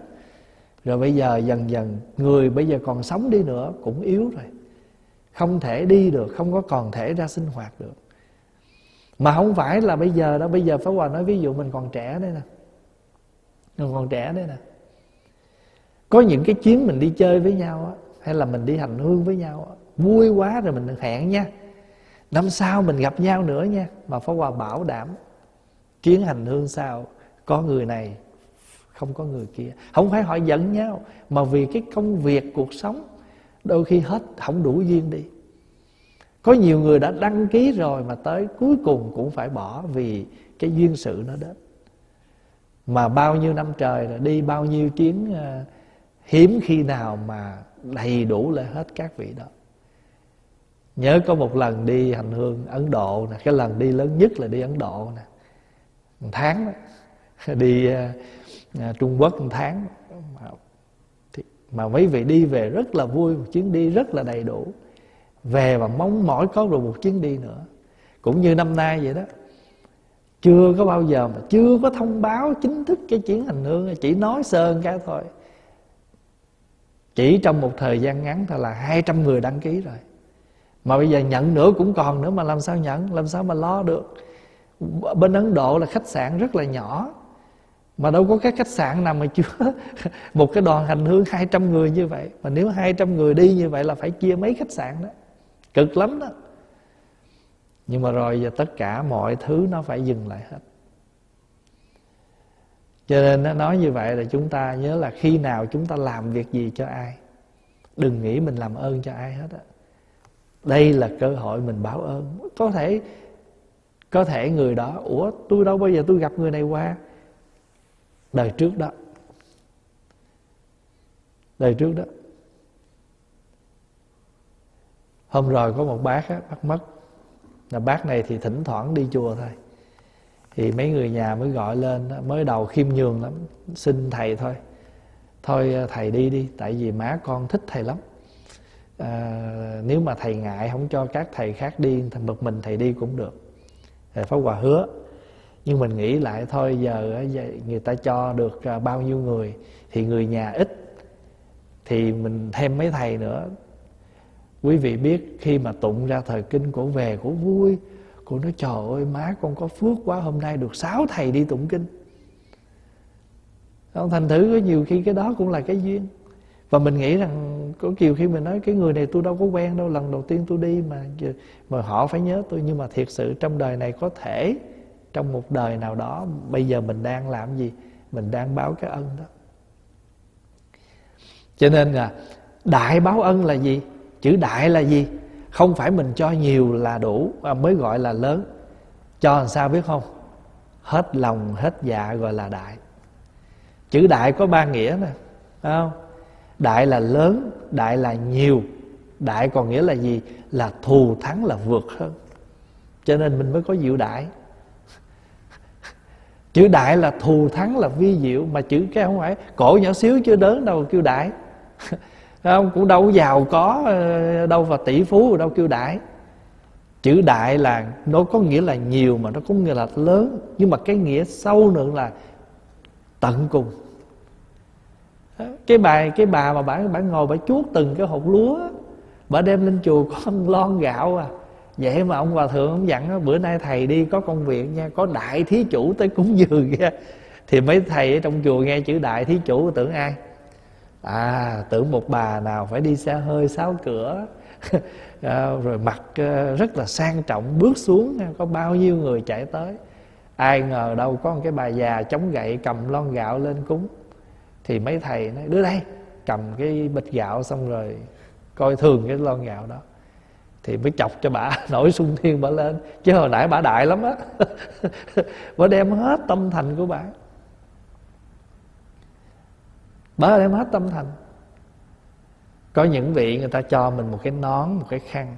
Rồi bây giờ dần dần, Người bây giờ còn sống đi nữa Cũng yếu rồi. Không thể đi được, không có còn thể ra sinh hoạt được. Mà không phải là bây giờ đó bây giờ Pháp Hòa nói ví dụ mình còn trẻ đây nè. Mình còn trẻ đây nè có những cái chuyến mình đi chơi với nhau á hay là mình đi hành hương với nhau á vui quá rồi mình hẹn nha. Năm sau mình gặp nhau nữa nha mà phó Hòa bảo đảm chuyến hành hương sau có người này không có người kia. Không phải họ giận nhau mà vì cái công việc cuộc sống đôi khi hết không đủ duyên đi. Có nhiều người đã đăng ký rồi mà tới cuối cùng cũng phải bỏ vì cái duyên sự nó đến. Mà bao nhiêu năm trời rồi đi bao nhiêu chuyến uh, hiếm khi nào mà đầy đủ lại hết các vị đó. Nhớ có một lần đi hành hương ấn độ nè cái lần đi lớn nhất là đi ấn độ nè một tháng đó. đi uh, trung quốc một tháng mà mấy vị đi về rất là vui một chuyến đi rất là đầy đủ. Về và mong mỏi có được một chuyến đi nữa. Cũng như năm nay vậy đó chưa có bao giờ mà chưa có thông báo chính thức cái chuyến hành hương chỉ nói sơn cái thôi chỉ trong một thời gian ngắn thôi là 200 người đăng ký rồi. Mà bây giờ nhận nữa cũng còn nữa mà làm sao nhận? Làm sao mà lo được? Bên Ấn Độ là khách sạn rất là nhỏ. Mà đâu có cái khách sạn nào mà chứa một cái đoàn hành hương 200 người như vậy. Mà nếu 200 người đi như vậy là phải chia mấy khách sạn đó. Cực lắm đó. Nhưng mà rồi giờ tất cả mọi thứ nó phải dừng lại hết cho nên nó nói như vậy là chúng ta nhớ là khi nào chúng ta làm việc gì cho ai. Đừng nghĩ mình làm ơn cho ai hết á. Đây là cơ hội mình báo ơn. Có thể có thể người đó ủa tôi đâu bao giờ tôi gặp người này qua? Đời trước đó. Đời trước đó. Hôm rồi có một bác á, bác mất. Là bác này thì thỉnh thoảng đi chùa thôi thì mấy người nhà mới gọi lên mới đầu khiêm nhường lắm xin thầy thôi. Thôi ờ, thầy đi đi tại vì má con thích thầy lắm. À, nếu mà thầy ngại không cho các thầy khác đi thì một mình thầy đi cũng được. Thầy Pháp Hòa hứa. Nhưng mình nghĩ lại thôi giờ người ta cho được ờ, bao nhiêu người thì người nhà ít. Thì mình thêm mấy thầy nữa. Quý vị biết khi mà tụng ra thời kinh cổ về cổ vui cô nói, trời ơi, má con có phước quá, hôm nay được sáu thầy đi tụng kinh. Không thành thử có nhiều khi cái đó cũng là cái duyên. Và mình nghĩ rằng có nhiều khi mình nói, cái người này tôi đâu có quen đâu, lần đầu tiên tôi đi mà mà họ phải nhớ tôi. Nhưng mà thiệt sự trong đời này có thể, trong một đời nào đó, bây giờ mình đang làm gì? Mình đang báo cái ân đó. Cho nên là, đại báo ân là gì? Chữ đại là gì? Không phải mình cho nhiều là đủ mà mới gọi là lớn. Cho làm sao biết không? Hết lòng, hết dạ gọi là đại. Chữ đại có ba nghĩa nè không? Đại là lớn, đại là nhiều. Đại còn nghĩa là gì? Là thù thắng, là vượt hơn. Cho nên mình mới có diệu đại. Chữ đại là thù thắng, là vi diệu. Mà chữ cái không phải, cổ nhỏ xíu chưa đớn đâu, kêu đại. không, cũng đâu giàu có ờ, đâu và tỷ phú, đâu kêu đại. Chữ đại là nó có nghĩa là nhiều mà nó có nghĩa là lớn. Nhưng mà cái nghĩa sâu nữa là tận cùng. Cái bài, cái bà mà bà bà ngồi bà chuốt từng cái hột lúa, bà đem lên chùa có lon gạo à. Vậy mà ông hòa thượng ông dặn bữa nay thầy đi có công việc nha, có đại thí chủ tới cúng dường kia thì mấy thầy ở trong chùa nghe chữ đại thí chủ, tưởng ai? À tưởng một bà nào phải đi xe hơi sáu cửa. À, rồi mặc ờ, rất là sang trọng bước xuống à, có bao nhiêu người chạy tới. Ai ngờ đâu có một cái bà già chống gậy cầm lon gạo lên cúng. Thì mấy thầy nói đưa đây cầm cái bịch gạo xong rồi coi thường cái lon gạo đó. Thì mới chọc cho bà nổi sung thiên bà lên. Chứ hồi nãy bà đại lắm á. Bà đem hết tâm thành của bà bà em hết tâm thành. Có những vị người ta cho mình một cái nón, một cái khăn.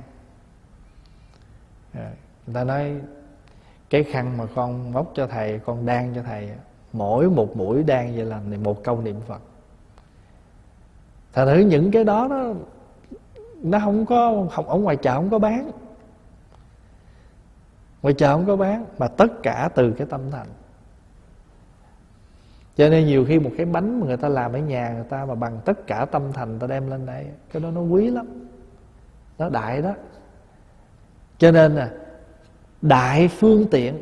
À, người ta nói, cái khăn mà con móc cho thầy, con đan cho thầy, mỗi một mũi đan vậy là một câu niệm phật. Thật thử những cái đó nó nó không có, không, ở ngoài chợ không có bán. Ngoài chợ không có bán, mà tất cả từ cái tâm thành cho nên nhiều khi một cái bánh mà người ta làm ở nhà, người ta mà bằng tất cả tâm thành ta đem lên đây, cái đó nó quý lắm. Nó đại đó. Cho nên là đại phương tiện,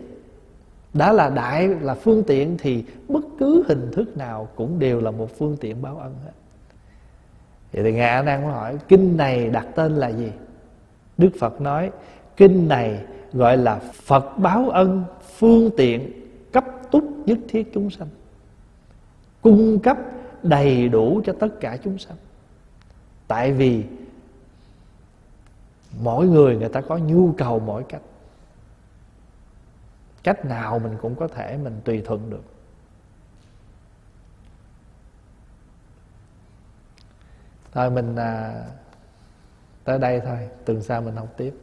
đã là đại là phương tiện thì bất cứ hình thức nào cũng đều là một phương tiện báo ân hết. Vậy thì ngài a nan hỏi, kinh này đặt tên là gì? Đức phật nói, kinh này gọi là phật báo ân phương tiện cấp túc nhất thiết chúng sanh cung cấp đầy đủ cho tất cả chúng sanh. Tại vì mỗi người người ta có nhu cầu mỗi cách. Cách nào mình cũng có thể mình tùy thuận được. Thôi mình à, tới đây thôi tuần sau mình học tiếp.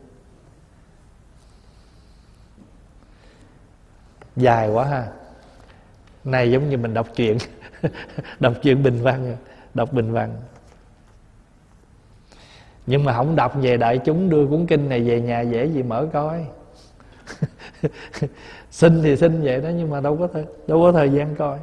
Dài quá ha này giống như mình đọc truyện. Đọc truyện bình văn. Đọc bình văn. Nhưng mà không đọc về đại chúng đưa cuốn kinh này về nhà dễ gì mở coi. Xin thì xin vậy đó nhưng mà đâu có thời, đâu có thời gian coi.